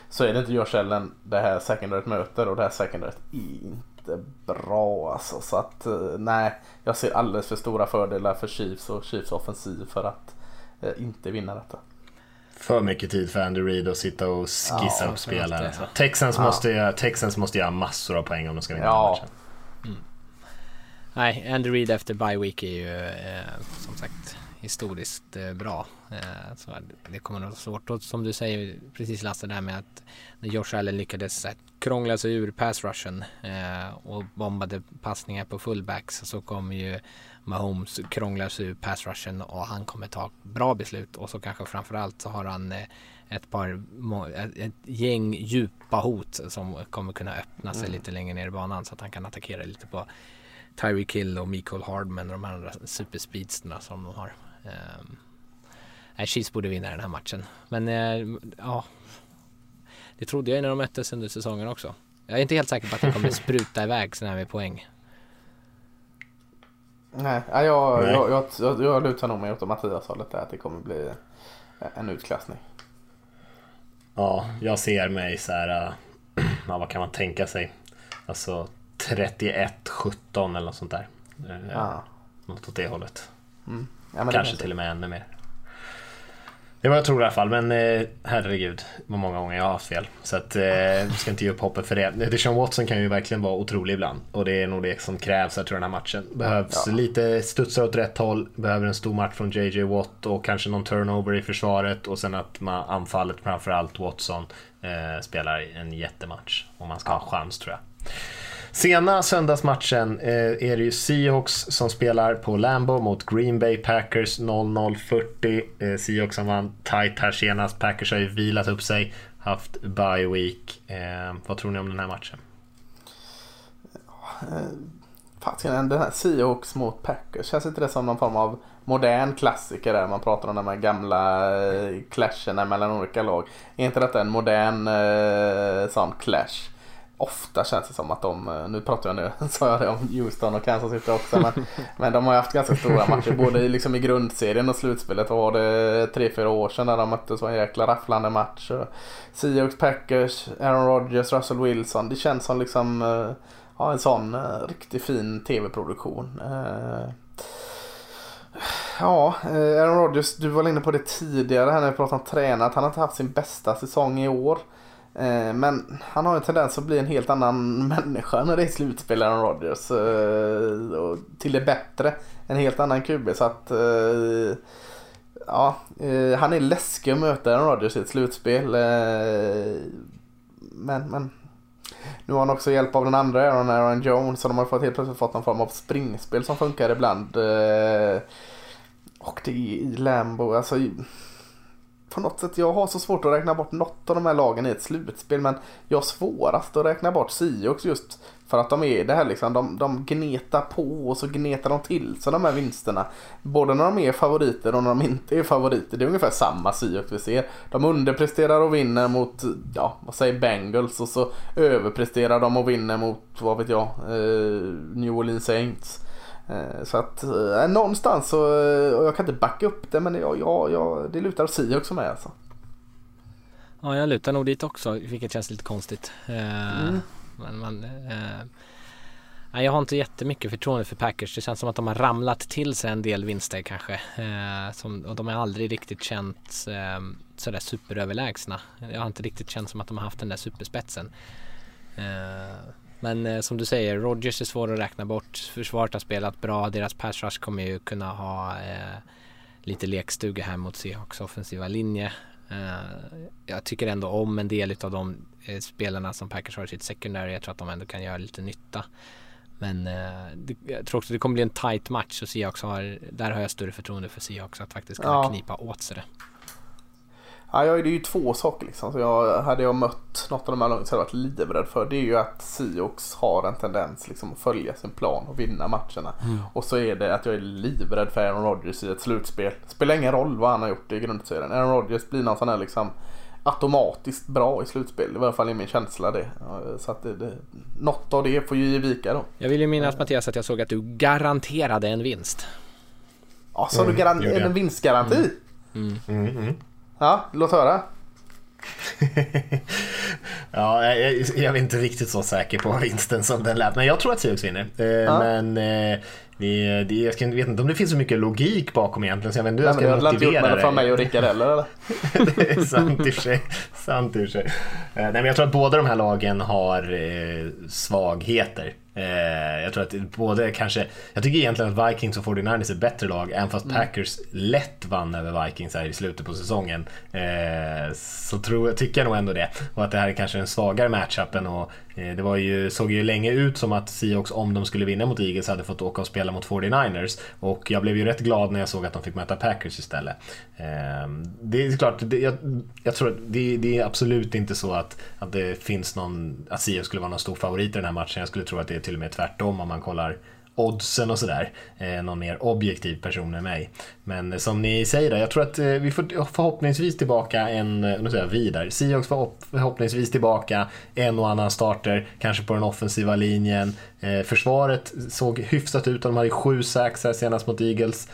så är det inte Josh Allen det här secondaryt möter och det här secondaryt är inte bra alltså. Så att eh, nej, jag ser alldeles för stora fördelar för Chiefs och Chiefs offensiv för att eh, inte vinna detta. För mycket tid för Andy Reid att sitta och skissa Ja, upp spel här. det. Alltså. Texans, Ja. måste, Texans måste göra massor av poäng om de ska vinna Ja. matchen. Nej, Andy Reid efter bye week är ju eh, som sagt historiskt eh, bra. Eh, så det kommer nog vara svårt. Och som du säger precis Lasse där med att när Josh Allen lyckades krångla sig ur pass rushen eh, och bombade passningar på fullbacks så kommer ju Mahomes krångla sig ur pass rushen och han kommer ta bra beslut och så kanske framförallt så har han eh, ett par ett, gäng djupa hot som kommer kunna öppna sig lite längre ner i banan så att han kan attackera lite på Tyreek Hill och Mikael Hardman och de andra superspeedsterna som de har. Um, nej, Chiefs borde vinna den här matchen. Men eh, ja, det trodde jag när de möttes under säsongen också. Jag är inte helt säker på att det kommer spruta iväg sådana här med poäng. Nej, ja, jag, Nej. jag, jag, jag, jag lutar nog mig åt Mattias hållet där att det kommer bli en utklassning. Ja, jag ser mig så här. äh, Ja, vad kan man tänka sig? Alltså 31-17 eller något sånt där. Ja. Något åt det hållet. Ja, men det Kanske kan till och med ännu mer. Det var jag tror i alla fall, men eh, herregud vad många gånger jag har haft fel. Så att eh, vi ska inte ge upp hoppet för det. Deshaun Watson kan ju verkligen vara otrolig ibland. Och det är nog det som krävs jag tror den här matchen. Behövs Ja. lite studsar åt rätt håll, behöver en stor match från JJ Watt och kanske någon turnover i försvaret och sen att man, anfallet framförallt Watson eh, spelar en jättematch. Om man ska ha chans tror jag. Sena söndagsmatchen eh, är det ju Seahawks som spelar på Lambo mot Green Bay Packers 00-40. Eh, Seahawks som vann tight här senast. Packers har ju vilat upp sig, haft bye week. Eh, vad tror ni om den här matchen? Eh, Fasiken, den här Seahawks mot Packers, känns inte det som någon form av modern klassiker där man pratar om de här gamla eh, clasherna mellan olika lag? Är inte detta en modern eh, sån clash? Ofta känns det som att de, eh, nu pratar jag nu, sa jag det om Houston och Kansas City också, men, men de har ju haft ganska stora matcher både i, liksom i grundserien och slutspelet. Vad var det, tre, fyra år sedan när de möttes var en jäkla rafflande match. Seahawks, Packers, Aaron Rodgers, Russell Wilson. Det känns som liksom eh, Ja, en sån uh, riktigt fin tv-produktion. Eh, ja, eh, Aaron Rodgers, du var inne på det tidigare här när vi pratade om tränat. Han har inte haft sin bästa säsong i år. Eh, men han har en tendens att bli en helt annan människa när det är slutspel, Aaron Rodgers. Eh, och till det bättre. En helt annan QB. Så att eh, ja, han är läskig att möta Aaron Rodgers i ett slutspel. Men, men nu har han också hjälp av den andra Aaron, Aaron Jones. Så de har fått, helt plötsligt fått någon form av springspel som funkar ibland. Och det är i Lambo. Alltså, på något sätt, jag har så svårt att räkna bort något av de här lagen i ett slutspel men jag har svårast att räkna bort Siox just för att de är det här liksom, de, de gnetar på och så gnetar de till sig de här vinsterna. Både när de är favoriter och när de inte är favoriter. Det är ungefär samma Siox vi ser. De underpresterar och vinner mot, ja vad säger Bengals och så överpresterar de och vinner mot, vad vet jag, eh, New Orleans Saints. Eh, så att eh, någonstans så, eh, och jag kan inte backa upp det men jag, jag, jag, det lutar Seahawks som är alltså. Ja, jag lutar nog dit också, vilket känns lite konstigt. Eh, Mm. Men man, eh, jag har inte jättemycket förtroende för Packers. Det känns som att de har ramlat till sig en del vinster kanske. Eh, som, och de har aldrig riktigt känts eh, sådär superöverlägsna. Jag har inte riktigt känt som att de har haft den där superspetsen. Men eh, som du säger, Rodgers är svår att räkna bort. Försvaret har spelat bra. Deras pass rush kommer ju kunna ha eh, lite lekstuga här mot Seahawks offensiva linje. Eh, jag tycker ändå om en del av de eh, spelarna som Packers har i sitt secondary. Jag tror att de ändå kan göra lite nytta. Men eh, det, jag tror också det kommer bli en tight match och Seahawks har, där har jag större förtroende för Seahawks att faktiskt kunna Ja. knipa åt sig det. Ja, jag, det är ju två saker liksom. Så jag, hade jag mött något av de här lagen så hade jag varit livrädd för. Det är ju att Seahawks har en tendens liksom att följa sin plan och vinna matcherna. Och så är det att jag är livrädd för Aaron Rodgers i ett slutspel. Spelar ingen roll vad han har gjort i grundserien. Aaron Rodgers blir någon sån här liksom automatiskt bra i slutspel. I alla fall är min känsla det. Så att det, det, något av det får ju ge vika då. Jag vill ju minnas Mattias att jag såg att du garanterade en vinst. Ja, så har du garan- en vinstgaranti? Mm, mm. Ja, låt höra. Ja, jag, jag, är inte riktigt så säker på vinsten som den lät, men jag tror att Seahawks vinner. Eh, Ja. Men eh, det, det, jag ska, vet inte om det finns så mycket logik bakom egentligen, så jag vet inte hur jag ska det hade inte gjort motivera mig och. Rickard heller eller? det är sant i och för sig. Sant i och för sig. Eh, Nej, men jag tror att båda de här lagen har eh, svagheter. Eh, jag tror att både kanske, jag tycker egentligen att Vikings och 49ers är bättre lag, även fast Packers lätt vann över Vikings här i slutet på säsongen. Eh, så tror, jag- tycker jag nog ändå det. Och att det här är kanske en svagare matchupen och eh, det var ju, såg ju länge ut som att Seahawks, om de skulle vinna mot Eagles, hade fått åka och spela mot 49ers. Och jag blev ju rätt glad när jag såg att de fick möta Packers istället. Det är klart, det, jag, jag tror att det, det är absolut inte så att, att det finns någon, att Seahawks skulle vara någon stor favorit i den här matchen. Jag skulle tro att det är till och med tvärtom om man kollar oddsen och sådär. Eh, någon mer objektiv person än mig. Men eh, som ni säger, jag tror att eh, vi får förhoppningsvis tillbaka en, eh, nu säger jag vi där, Seahawks får förhoppningsvis tillbaka en och annan starter, kanske på den offensiva linjen. Försvaret såg hyfsat ut, de hade sju sacks här senast mot Eagles.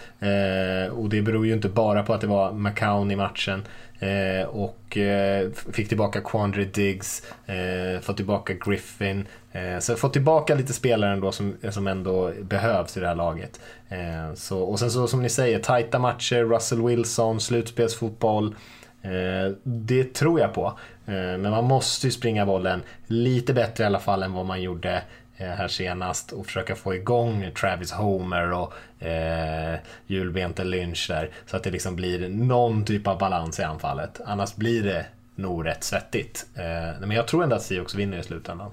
Och det beror ju inte bara på att det var McCown i matchen. Eh, och eh, fick tillbaka Quandre Diggs, eh, fått tillbaka Griffin. Eh, så fått tillbaka lite spelare ändå som, som ändå behövs i det här laget. Eh, så, och sen så som ni säger, tajta matcher, Russell Wilson, slutspelsfotboll. Eh, det tror jag på. Eh, men man måste ju springa bollen lite bättre i alla fall än vad man gjorde eh, Eh, här senast och försöka få igång Travis Homer och eh, julbente Lynch där. Så att det liksom blir någon typ av balans i anfallet. Annars blir det nog rätt svettigt. Eh, men jag tror ändå att Seahawks vinner i slutändan.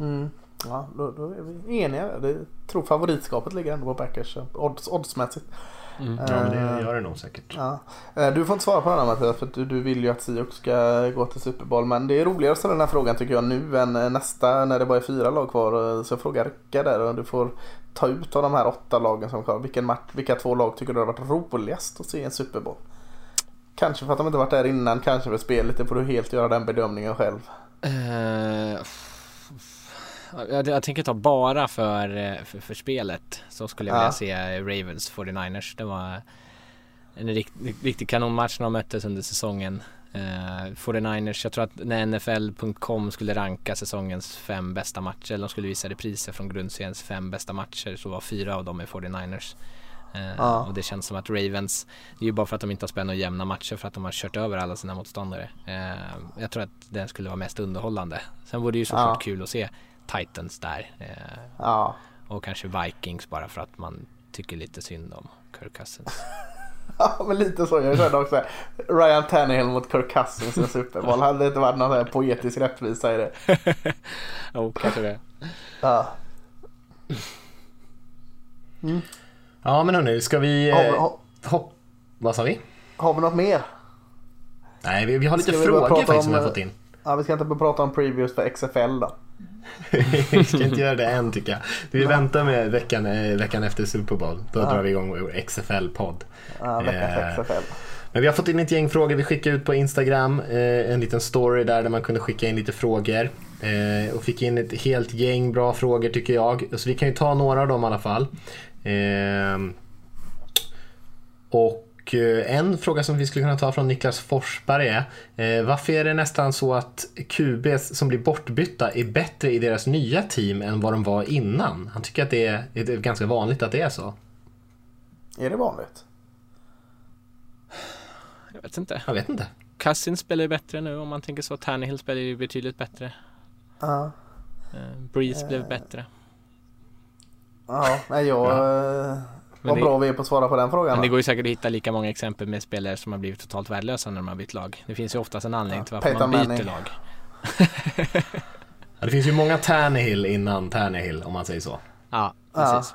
Mm. Ja, då, då är vi eniga. Jag tror favoritskapet ligger ändå på Packers odds, oddsmässigt. Ja, men det gör det nog säkert. Ja. Eh, Du får inte svara på den här Mattias för du, du vill ju att Seahawks ska gå till Super Bowl. Men det är roligare att ställa den här frågan tycker jag nu än eh, nästa när det bara är fyra lag kvar. Eh, Så jag frågar Rickard där och du får ta ut av de här åtta lagen som kvar. Vilken match, vilka två lag tycker du har varit roligast att se i en Super Bowl? Kanske för att de inte varit där innan, kanske för spelet. Det får du helt göra den bedömningen själv. Eh, jag, jag tänker ta bara för, eh, för, för spelet så skulle jag Ja. vilja se Ravens 49ers. Det var en rikt, riktig kanonmatch när de möttes under säsongen. Eh, 49ers, jag tror att när NFL.com skulle ranka säsongens fem bästa matcher, eller de skulle visa repriser från grundseriens fem bästa matcher, så var fyra av dem i 49ers. Eh, Ja. Och det känns som att Ravens, det är ju bara för att de inte har spelat några jämna matcher för att de har kört över alla sina motståndare. Eh, jag tror att den skulle vara mest underhållande. Sen vore det ju såklart Ja. kul att se Titans där. Eh, Ja. och kanske Vikings bara för att man tycker lite synd om Kirk Cousins. Ja men lite så. Jag körde också Ryan Tannehill mot Kirk Cousins i en Super Bowl. Hade det inte varit någon här poetisk rättvisa i det? Jo, kanske det. Ja. Ja men hörni, ska vi... Har, Eh, har, hopp... Vad sa vi? har vi något mer? Nej, vi, vi har lite Ska frågor faktiskt som om, vi har fått in. Ja, vi ska inte prata om previews för XFL då. Vi ska inte göra det än tycker jag. Vi väntar med veckan, eh, veckan efter Super Bowl. Då drar vi igång vår XFL-podd. Ja, veckans Eh, XFL. Men vi har fått in ett gäng frågor. Vi skickade ut på Instagram eh, en liten story där, där man kunde skicka in lite frågor. Eh, och fick in ett helt gäng bra frågor tycker jag. Så vi kan ju ta några av dem i alla fall. Eh, och eh, en fråga som vi skulle kunna ta från Niklas Forsberg är eh, varför är det nästan så att QB som blir bortbytta är bättre i deras nya team än vad de var innan? Han tycker att det är, det är ganska vanligt att det är så. Är det vanligt? Jag vet inte. Jag vet inte. Cousins spelar ju bättre nu om man tänker så. Tannehill spelar ju betydligt bättre. Ja. Eh, Breeze blev bättre. Ja, nej jag... Men Vad det- bra vi är på att svara på den frågan. Men det går ju säkert att hitta lika många exempel med spelare som har blivit totalt värdelösa när de har bytt lag. Det finns ju oftast en anledning till varför Peyton man byter Manning. lag. Ja, det finns ju många Tannehill innan Tannehill om man säger så. Ja, Ja. precis.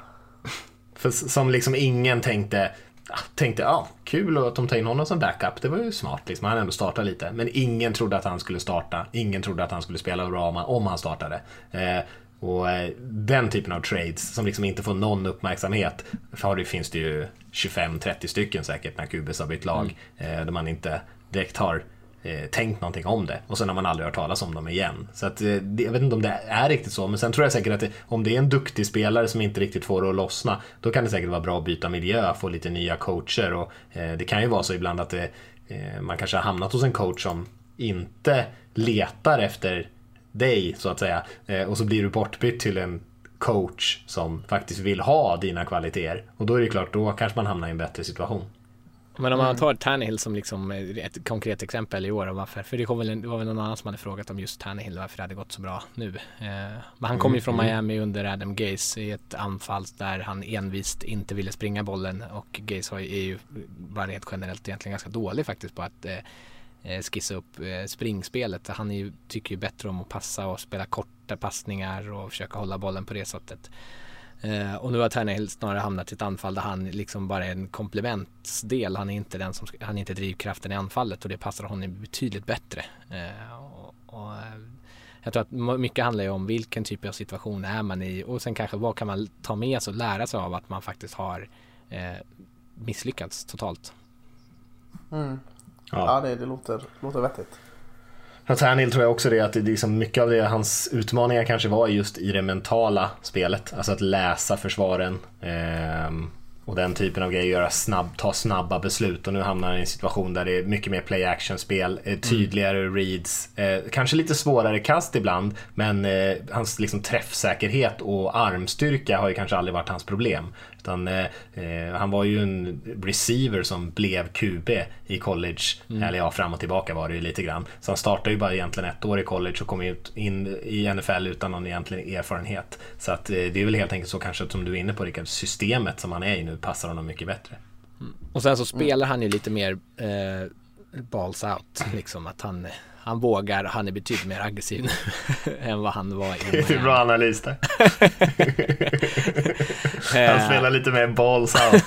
För, s- som liksom ingen tänkte, ja, tänkte ja, kul att de tar in honom som backup. Det var ju smart liksom. Han ändå starta lite. Men ingen trodde att han skulle starta. Ingen trodde att han skulle spela bra om han, om han startade. Eh, och eh, den typen av trades som liksom inte får någon uppmärksamhet. För det finns det ju 25-30 stycken säkert när Kubis har bytt lag. Eh, där man inte direkt har eh, tänkt någonting om det. Och sen har man aldrig hört talas om dem igen. Så att, jag vet inte om det är riktigt så. Men sen tror jag säkert att det, om det är en duktig spelare som inte riktigt får det att lossna. Då kan det säkert vara bra att byta miljö, få lite nya coacher. Och, eh, det kan ju vara så ibland att det, eh, man kanske har hamnat hos en coach som inte letar efter dig så att säga. Eh, och så blir du bortbytt till en coach som faktiskt vill ha dina kvaliteter. Och då är det klart, då kanske man hamnar i en bättre situation. Men om man tar Tannehill som liksom eh, ett konkret exempel i år och varför, för det, kom väl en, det var väl någon annan som hade frågat om just Tannehill varför det hade gått så bra nu. Eh, men han kom ju från Miami under Adam Gaze i ett anfall där han envist inte ville springa bollen och Gaze har ju- är ju bara rent generellt egentligen ganska dålig faktiskt på att Eh, skissa upp eh, springspelet. Han är ju, tycker ju bättre om att passa och spela korta passningar och försöka hålla bollen på det sättet. Eh, och nu har Tannehill snarare hamnat i ett anfall där han liksom bara är en komplementsdel. Han är inte den som, han är inte drivkraften i anfallet och det passar honom betydligt bättre. Eh, och, och, eh, jag tror att mycket handlar ju om vilken typ av situation är man i och sen kanske vad kan man ta med sig och lära sig av att man faktiskt har eh, misslyckats totalt. Mm. Ja. Ja, det, det låter, låter vettigt. För Tannehill tror jag också det att det är liksom mycket av det hans utmaningar kanske var just i det mentala spelet. Alltså att läsa försvaren ehm, och den typen av grejer, göra snabb, ta snabba beslut och nu hamnar han i en situation där det är mycket mer play action spel, eh, tydligare reads, eh, kanske lite svårare kast ibland men eh, hans liksom träffsäkerhet och armstyrka har ju kanske aldrig varit hans problem. Utan, eh, eh, han var ju en receiver som blev QB i college, eller ja fram och tillbaka var det ju lite grann. Så han startade ju bara egentligen ett år i college och kom ut in i NFL utan någon egentlig erfarenhet. Så att eh, det är väl helt enkelt så kanske att som du är inne på Rickard, systemet som han är i nu passar honom mycket bättre. Och sen så spelar han ju lite mer eh, balls out, liksom att han, han vågar, han är betydligt mer aggressiv nu än vad han var i Det är bra analys där. Han Eh, spelar lite mer balls out.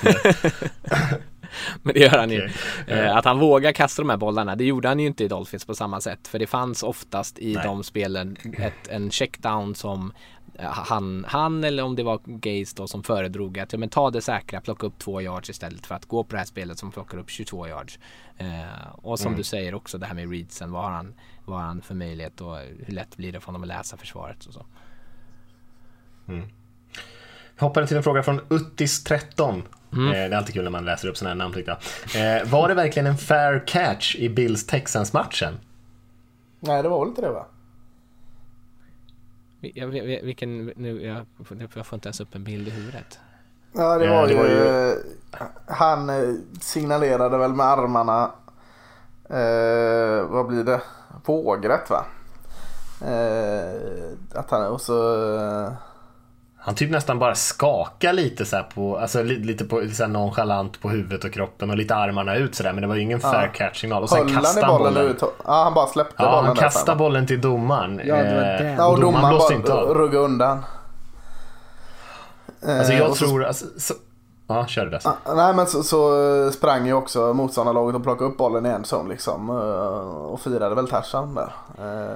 Men det gör han ju. Eh, att han vågar kasta de här bollarna, det gjorde han ju inte i Dolphins på samma sätt. För det fanns oftast i Nej. de spelen ett, en checkdown som eh, han, han eller om det var Gaze då som föredrog att ja, men ta det säkra, plocka upp två yards istället för att gå på det här spelet som plockar upp 22 yards. Eh, och som du säger också det här med readsen, vad har han, vad har han för möjlighet och hur lätt blir det för honom att läsa försvaret och så. Jag hoppade till en fråga från Uttis13. Eh, det är alltid kul när man läser upp sådana här namn tyckte jag. Eh, var det verkligen en fair catch i Bills-Texans-matchen? Nej, det var väl inte det va? Vi- Jag, vilken, nu, jag, jag får inte ens upp en bild i huvudet. Ja, det Ja, var det ju... var ju- Han eh, signalerade väl med armarna. Eh, vad blir det? Vågrätt va? Eh, att han... Och så... Eh, Han typ nästan bara skakar lite så här på, alltså li- lite på, så här nonchalant på huvudet och kroppen och lite armarna ut sådär men det var ju ingen fair catch-signal. Och sen kastade han bollen, bollen. ut? Ja, han bara släppte Ja, bollen han kastade bollen till domaren. Ja, det var Eh, det. Ja, och domaren domaren blåste inte bara av. ruggade undan. Eh, Alltså jag och så- tror, alltså, så, Ja, kör det. Ah, nej men så, så sprang ju också motståndarlaget och plockade upp bollen i en zon liksom. eh, Och firade väl Tarzan där. Eh,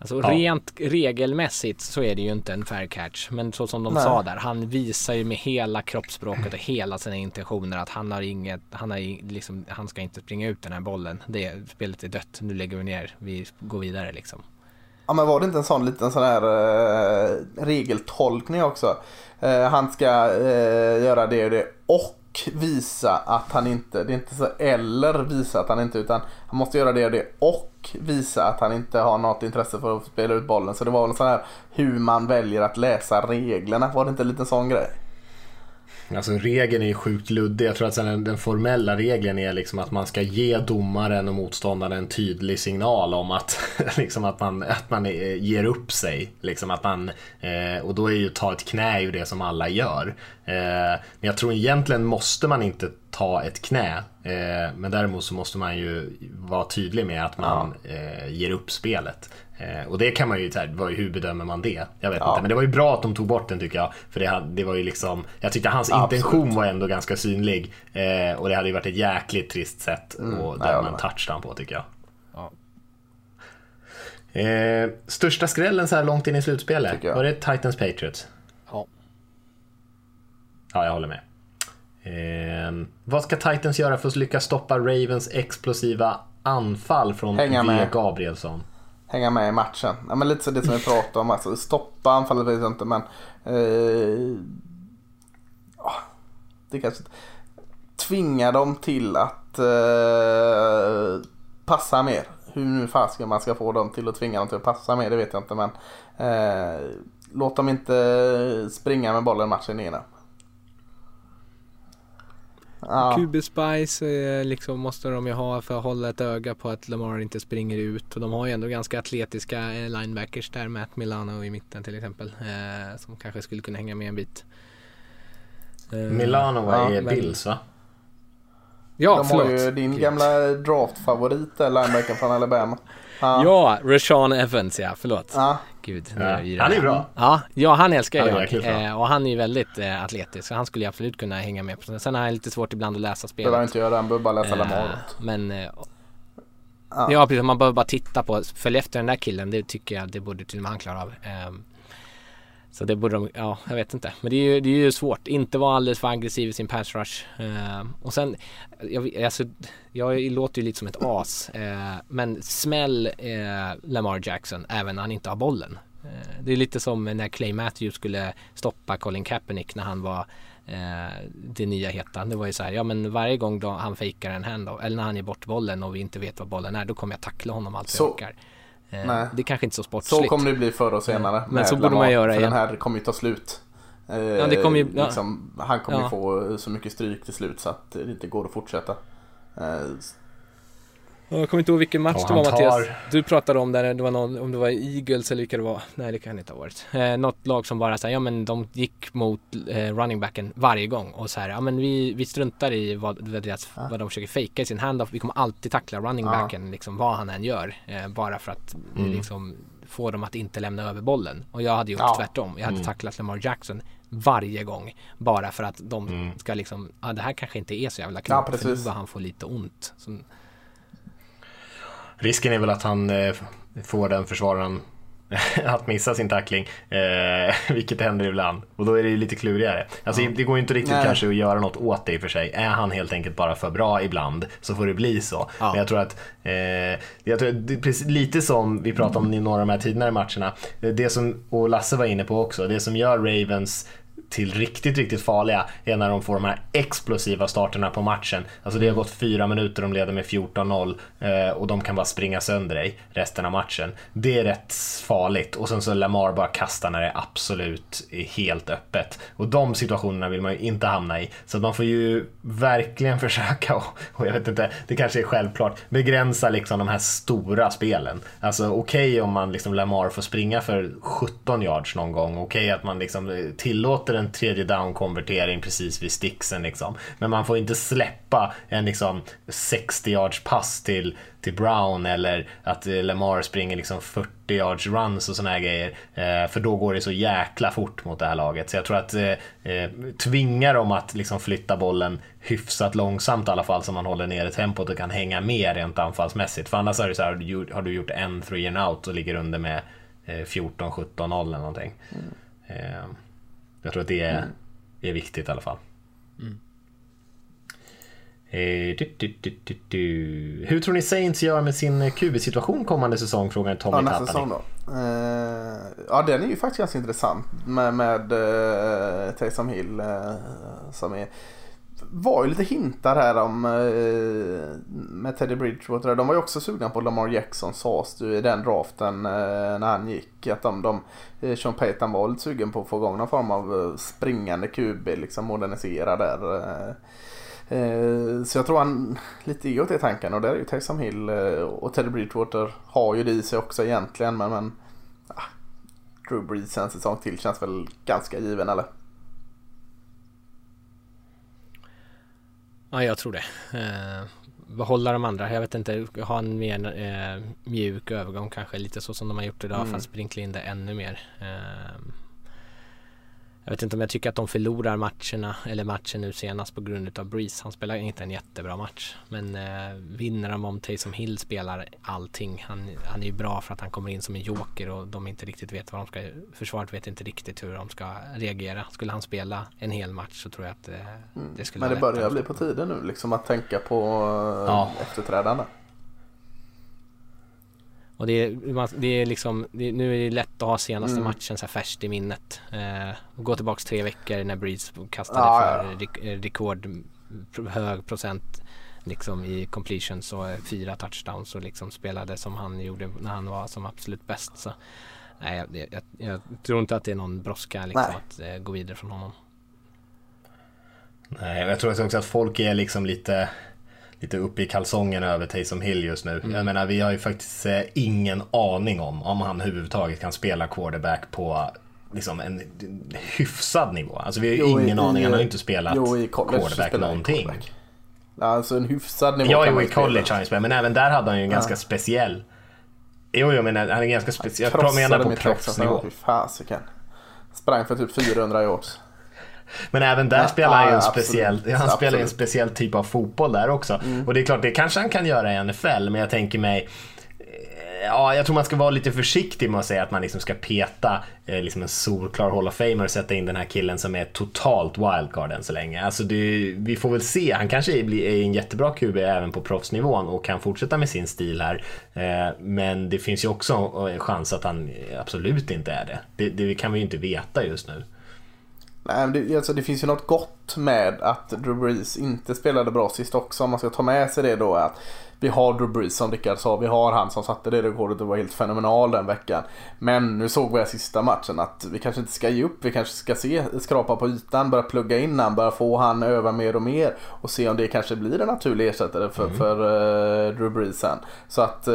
Alltså Ja. rent regelmässigt så är det ju inte en fair catch. Men så som de Nej. sa där, han visar ju med hela kroppsspråket och hela sina intentioner att han har inget, han har liksom, han ska inte springa ut den här bollen. Det, spelet är dött, nu lägger vi ner, vi går vidare liksom. Ja men var det inte en sån liten sån här eh, regeltolkning också? Eh, han ska eh, göra det och det och visa att han inte, det är inte så eller visa att han inte utan han måste göra det och det och visa att han inte har något intresse för att spela ut bollen. Så det var väl en sån här hur man väljer att läsa reglerna. Var det inte en liten sån grej? Alltså regeln är ju sjukt luddig. Jag tror att sen den, den formella regeln är liksom att man ska ge domaren och motståndaren en tydlig signal om att, liksom att man, att man eh, ger upp sig. Liksom att man, eh, och då är ju ta ett knä ju det som alla gör. Eh, men jag tror egentligen måste man inte ta ett knä. Eh, men däremot så måste man ju vara tydlig med att man eh, ger upp spelet. Eh, och det kan man ju, så här, vad- hur bedömer man det? Jag vet Ja. inte, men det var ju bra att de tog bort den tycker jag. För det, det var ju liksom, jag tyckte hans Absolut. intention var ändå ganska synlig. Eh, och det hade ju varit ett jäkligt trist sätt att nej, jag döma en touchdown på tycker jag. Ja. Eh, största skrällen så här långt in i slutspelet, var det Titans Patriots? Ja. Ja, jag håller med. Eh, vad ska Titans göra för att lyckas stoppa Ravens explosiva anfall från Hänga V. med. Gabrielsson? hänga med i matchen. Ja, men lite så det som vi pratade om. Alltså, stoppa anfallet vet jag inte men... Eh, ja, det kanske. Tvinga dem till att eh, passa mer. Hur nu fasiken man ska få dem till att tvinga dem till att passa mer det vet jag inte men... Eh, låt dem inte springa med bollen matchen igenom. Ja, QB Spice eh, liksom måste de ju ha för att hålla ett öga på att Lamar inte springer ut. Och de har ju ändå ganska atletiska eh, linebackers där, Matt Milano i mitten till exempel. Eh, som kanske skulle kunna hänga med en bit. Eh, Milano ja, är men- Bills va? Ja, de förlåt. har ju din Gud. gamla draftfavorit där, linebacken från Alabama. Ja. Ja, Rashawn Evans ja, förlåt. Ja. Gud, nu Ja, han är bra. Ja, ja han älskar Han jag. Eh, och han är ju väldigt eh, atletisk. Så han skulle ju absolut kunna hänga med. på Sen har han lite svårt ibland att läsa spelet. Behöver inte göra den, behöver bara läsa Eh, Lamar. Men eh, Ja. ja. precis, man behöver bara titta på, följa efter den där killen, det tycker jag det borde till och med han klara av. Ehm, så det borde de, ja jag vet inte. Men det är ju, det är ju svårt, inte vara alldeles för aggressiv i sin pass rush. Ehm, och sen, jag, alltså, jag låter ju lite som ett as. eh, men smäll eh, Lamar Jackson även när han inte har bollen. Eh, det är lite som när Clay Matthews skulle stoppa Colin Kaepernick när han var eh, det nya heta. Det var ju så här, ja men varje gång då han fejkar en handoff eller när han ger bort bollen och vi inte vet vad bollen är, då kommer jag tackla honom allt jag orkar. Eh, Nej. det är kanske inte så sportsligt. Så kommer det bli förr och senare. Men så borde man göra För igen. den här kommer ju ta slut. Eh, Ja, det kommer ju- ja. liksom, han kommer Ja. få så mycket stryk till slut så att det inte går att fortsätta. Jag kommer inte ihåg vilken match Och det var han Mattias. tar- Du pratade om där, det var någon, om det var Eagles eller vilka det var. Nej det kan det inte ha varit. Eh, något lag som bara säger ja men de gick mot eh, running backen varje gång och så här, ja men vi, vi struntar i vad, vad, deras, vad de försöker fejka i sin handoff. Vi kommer alltid tackla running Ja. backen liksom vad han än gör. Eh, bara för att Mm. liksom få dem att inte lämna över bollen. Och jag hade gjort Ja. tvärtom. Jag hade Mm. tacklat Lamar Jackson varje gång. Bara för att de Mm. ska liksom, ja det här kanske inte är så jävla Ja, klokt. för nu han får lite ont. Så, Risken är väl att han eh, får den försvararen att missa sin tackling, eh, vilket händer ibland. Och då är det ju lite klurigare. Alltså, Det går ju inte riktigt Nej. kanske att göra något åt det i och för sig. Är han helt enkelt bara för bra ibland så får det bli så. Ja. Men jag tror att eh, jag tror, att precis, lite som vi pratade om i några av de här tidigare matcherna. Det som, och Lasse var inne på också, det som gör Ravens till riktigt, riktigt farliga är när de får de här explosiva starterna på matchen. Alltså det har gått fyra minuter, de leder med 14-0 eh, och de kan bara springa sönder dig resten av matchen. Det är rätt farligt och sen så Lamar bara kastar när det absolut är helt öppet. Och de situationerna vill man ju inte hamna i. Så att man får ju verkligen försöka, och, och jag vet inte, det kanske är självklart, begränsa liksom de här stora spelen. Alltså okej om man liksom Lamar får springa för 17 yards någon gång, okej att man liksom tillåter en tredje down-konvertering precis vid sticksen. Liksom. Men man får inte släppa en liksom, 60 yards pass till, till Brown eller att eh, Lamar springer liksom 40 yards runs och såna här grejer. Eh, för då går det så jäkla fort mot det här laget. Så jag tror att eh, eh, tvinga dem att liksom flytta bollen hyfsat långsamt i alla fall så man håller nere tempot och kan hänga med rent anfallsmässigt. För annars är det så här, har du gjort en three and out och ligger under med 14-17-0 eller någonting. Mm. Jag tror att det är, mm. är viktigt i alla fall. Mm. Eh, du, du, du, Hur tror ni Saints gör med sin QB-situation kommande säsong? Frågar Tommy ja, nästa säsong då. Eh, ja, den är ju faktiskt ganska intressant med, med eh, Taysom Hill eh, som är var ju lite hintar här om eh, med Teddy Bridgewater. De var ju också sugna på Lamar Jackson sades du i den draften eh, när han gick. Att de, de, eh, Sean Payton var lite sugen på att få igång någon form av eh, springande QB, liksom modernisera där. Eh, så jag tror han lite är åt det tanken och där är ju Taysom Hill och Teddy Bridgewater har ju det i sig också egentligen men, men ah, Drew Brees en säsong till känns väl ganska given eller? Ja, jag tror det. Eh, behålla de andra. Jag vet inte, ha en mer eh, mjuk övergång kanske. Lite så som de har gjort idag mm. fast sprinkla in det ännu mer. Eh, jag vet inte om jag tycker att de förlorar matcherna eller matchen nu senast på grund av Breeze. Han spelar inte en jättebra match. Men eh, vinner de om Taysom Hill spelar allting. Han, han är ju bra för att han kommer in som en joker och de inte riktigt vet vad de ska... Försvaret vet inte riktigt hur de ska reagera. Skulle han spela en hel match så tror jag att eh, mm. det skulle Men det börjar bli på tiden nu liksom att tänka på eh, ja. efterträdarna. Och det är, det är liksom, det nu är det lätt att ha senaste mm. matchen så här färskt i minnet. Eh, och gå tillbaks tre veckor när Breeze kastade ah, för ja. Eh, rekord hög procent liksom i completion så fyra touchdowns och liksom spelade som han gjorde när han var som absolut bäst. Så, nej, jag, jag, jag tror inte att det är någon brådska liksom, att eh, gå vidare från honom. Nej, jag tror också att folk är liksom lite lite uppe i kalsongen över Taysom Hill just nu. Mm. Jag menar, vi har ju faktiskt eh, ingen aning om om han överhuvudtaget kan spela quarterback på liksom en hyfsad nivå. Alltså vi har ju ingen i, aning, han har ju inte spelat jo, i quarterback någonting. Quarterback. Alltså en hyfsad nivå Ja, jo, i college har han spelat, men även där hade han ju en ja. ganska speciell... Jo, jag menar han är ganska speciell. Jag menar på proffsnivå. Fy fasiken. Sprang för typ 400 yards. Men även där ja, spelar han ju en speciell, han absolut. spelar en speciell typ av fotboll där också. Mm. Och det är klart, det kanske han kan göra i NFL, men jag tänker mig eh, Ja, jag tror man ska vara lite försiktig med att säga att man liksom ska peta eh, liksom en solklar Hall of Famer och sätta in den här killen som är totalt wildcard än så länge. Alltså det, vi får väl se, han kanske är, är en jättebra QB även på proffsnivån och kan fortsätta med sin stil här. Eh, men det finns ju också en chans att han absolut inte är det. Det, det kan vi ju inte veta just nu. Nej, det, alltså, det finns ju något gott med att Drew Brees inte spelade bra sist också. Om man ska ta med sig det då att vi har Drew Brees som Rickard sa. Vi har han som satte det rekordet och var helt fenomenal den veckan. Men nu såg vi i sista matchen att vi kanske inte ska ge upp. Vi kanske ska se, skrapa på ytan, börja plugga in han, börja få han öva mer och mer. Och se om det kanske blir en naturlig ersättare för, mm. för uh, Drew Brees sen. Så att uh,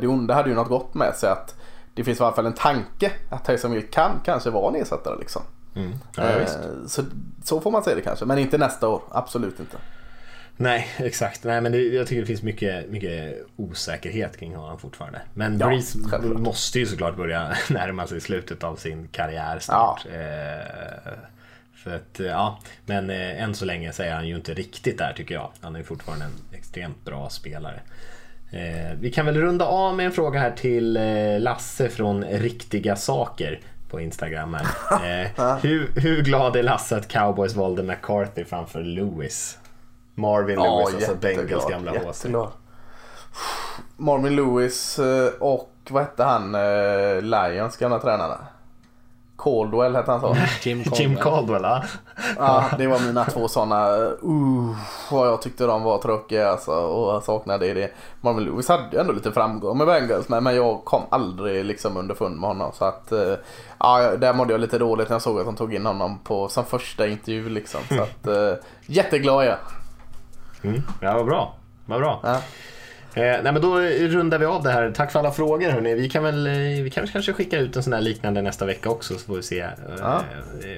det onda hade ju något gott med sig att det finns i alla fall en tanke att Tyson Hill kan kanske vara en ersättare liksom. Mm. Ja, eh, så, så får man säga det kanske, men inte nästa år. Absolut inte. Nej, exakt. Nej, men det, jag tycker det finns mycket, mycket osäkerhet kring honom fortfarande. Men ja, Breeze självklart. måste ju såklart börja närma sig slutet av sin karriär snart. Ja. Eh, för att, ja, men eh, än så länge så är han ju inte riktigt där tycker jag. Han är fortfarande en extremt bra spelare. Eh, vi kan väl runda av med en fråga här till eh, Lasse från Riktiga Saker på Instagram här. Eh, hur, hur glad är Lasse att cowboys valde McCarthy framför Lewis? Marvin Lewis, ja, alltså Bengals gamla HC. Marvin Lewis eh, och vad hette han, eh, Lions gamla tränare? Caldwell hette han så? Jim Caldwell. Jim Caldwell ja. ja, det var mina två sådana. Uh, vad jag tyckte de var tråkiga alltså. Och jag saknade det. Marvin Lewis hade ändå lite framgång med Bengals. Men, jag kom aldrig liksom underfund med honom. Så att uh, ja, där mådde jag lite dåligt när jag såg att de tog in honom på, som första intervju liksom. Så att uh, jätteglad är jag. Mm, ja, vad bra. Vad bra. Ja. Nej men då rundar vi av det här. Tack för alla frågor hörni. Vi kan väl, eh, vi kan väl kanske skicka ut en sån här liknande nästa vecka också så får vi se eh, Ja.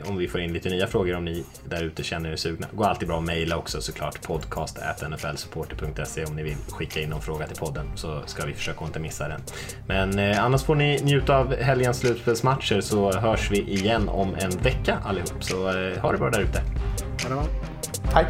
eh, om vi får in lite nya frågor om ni där ute känner er sugna. Går alltid bra att mejla också såklart. Podcast nflsupporter.se om ni vill skicka in någon fråga till podden så ska vi försöka inte missa den. Men eh, annars får ni njuta av helgens slutspelsmatcher så hörs vi igen om en vecka allihop. Så eh, ha det bra där ute. Hej!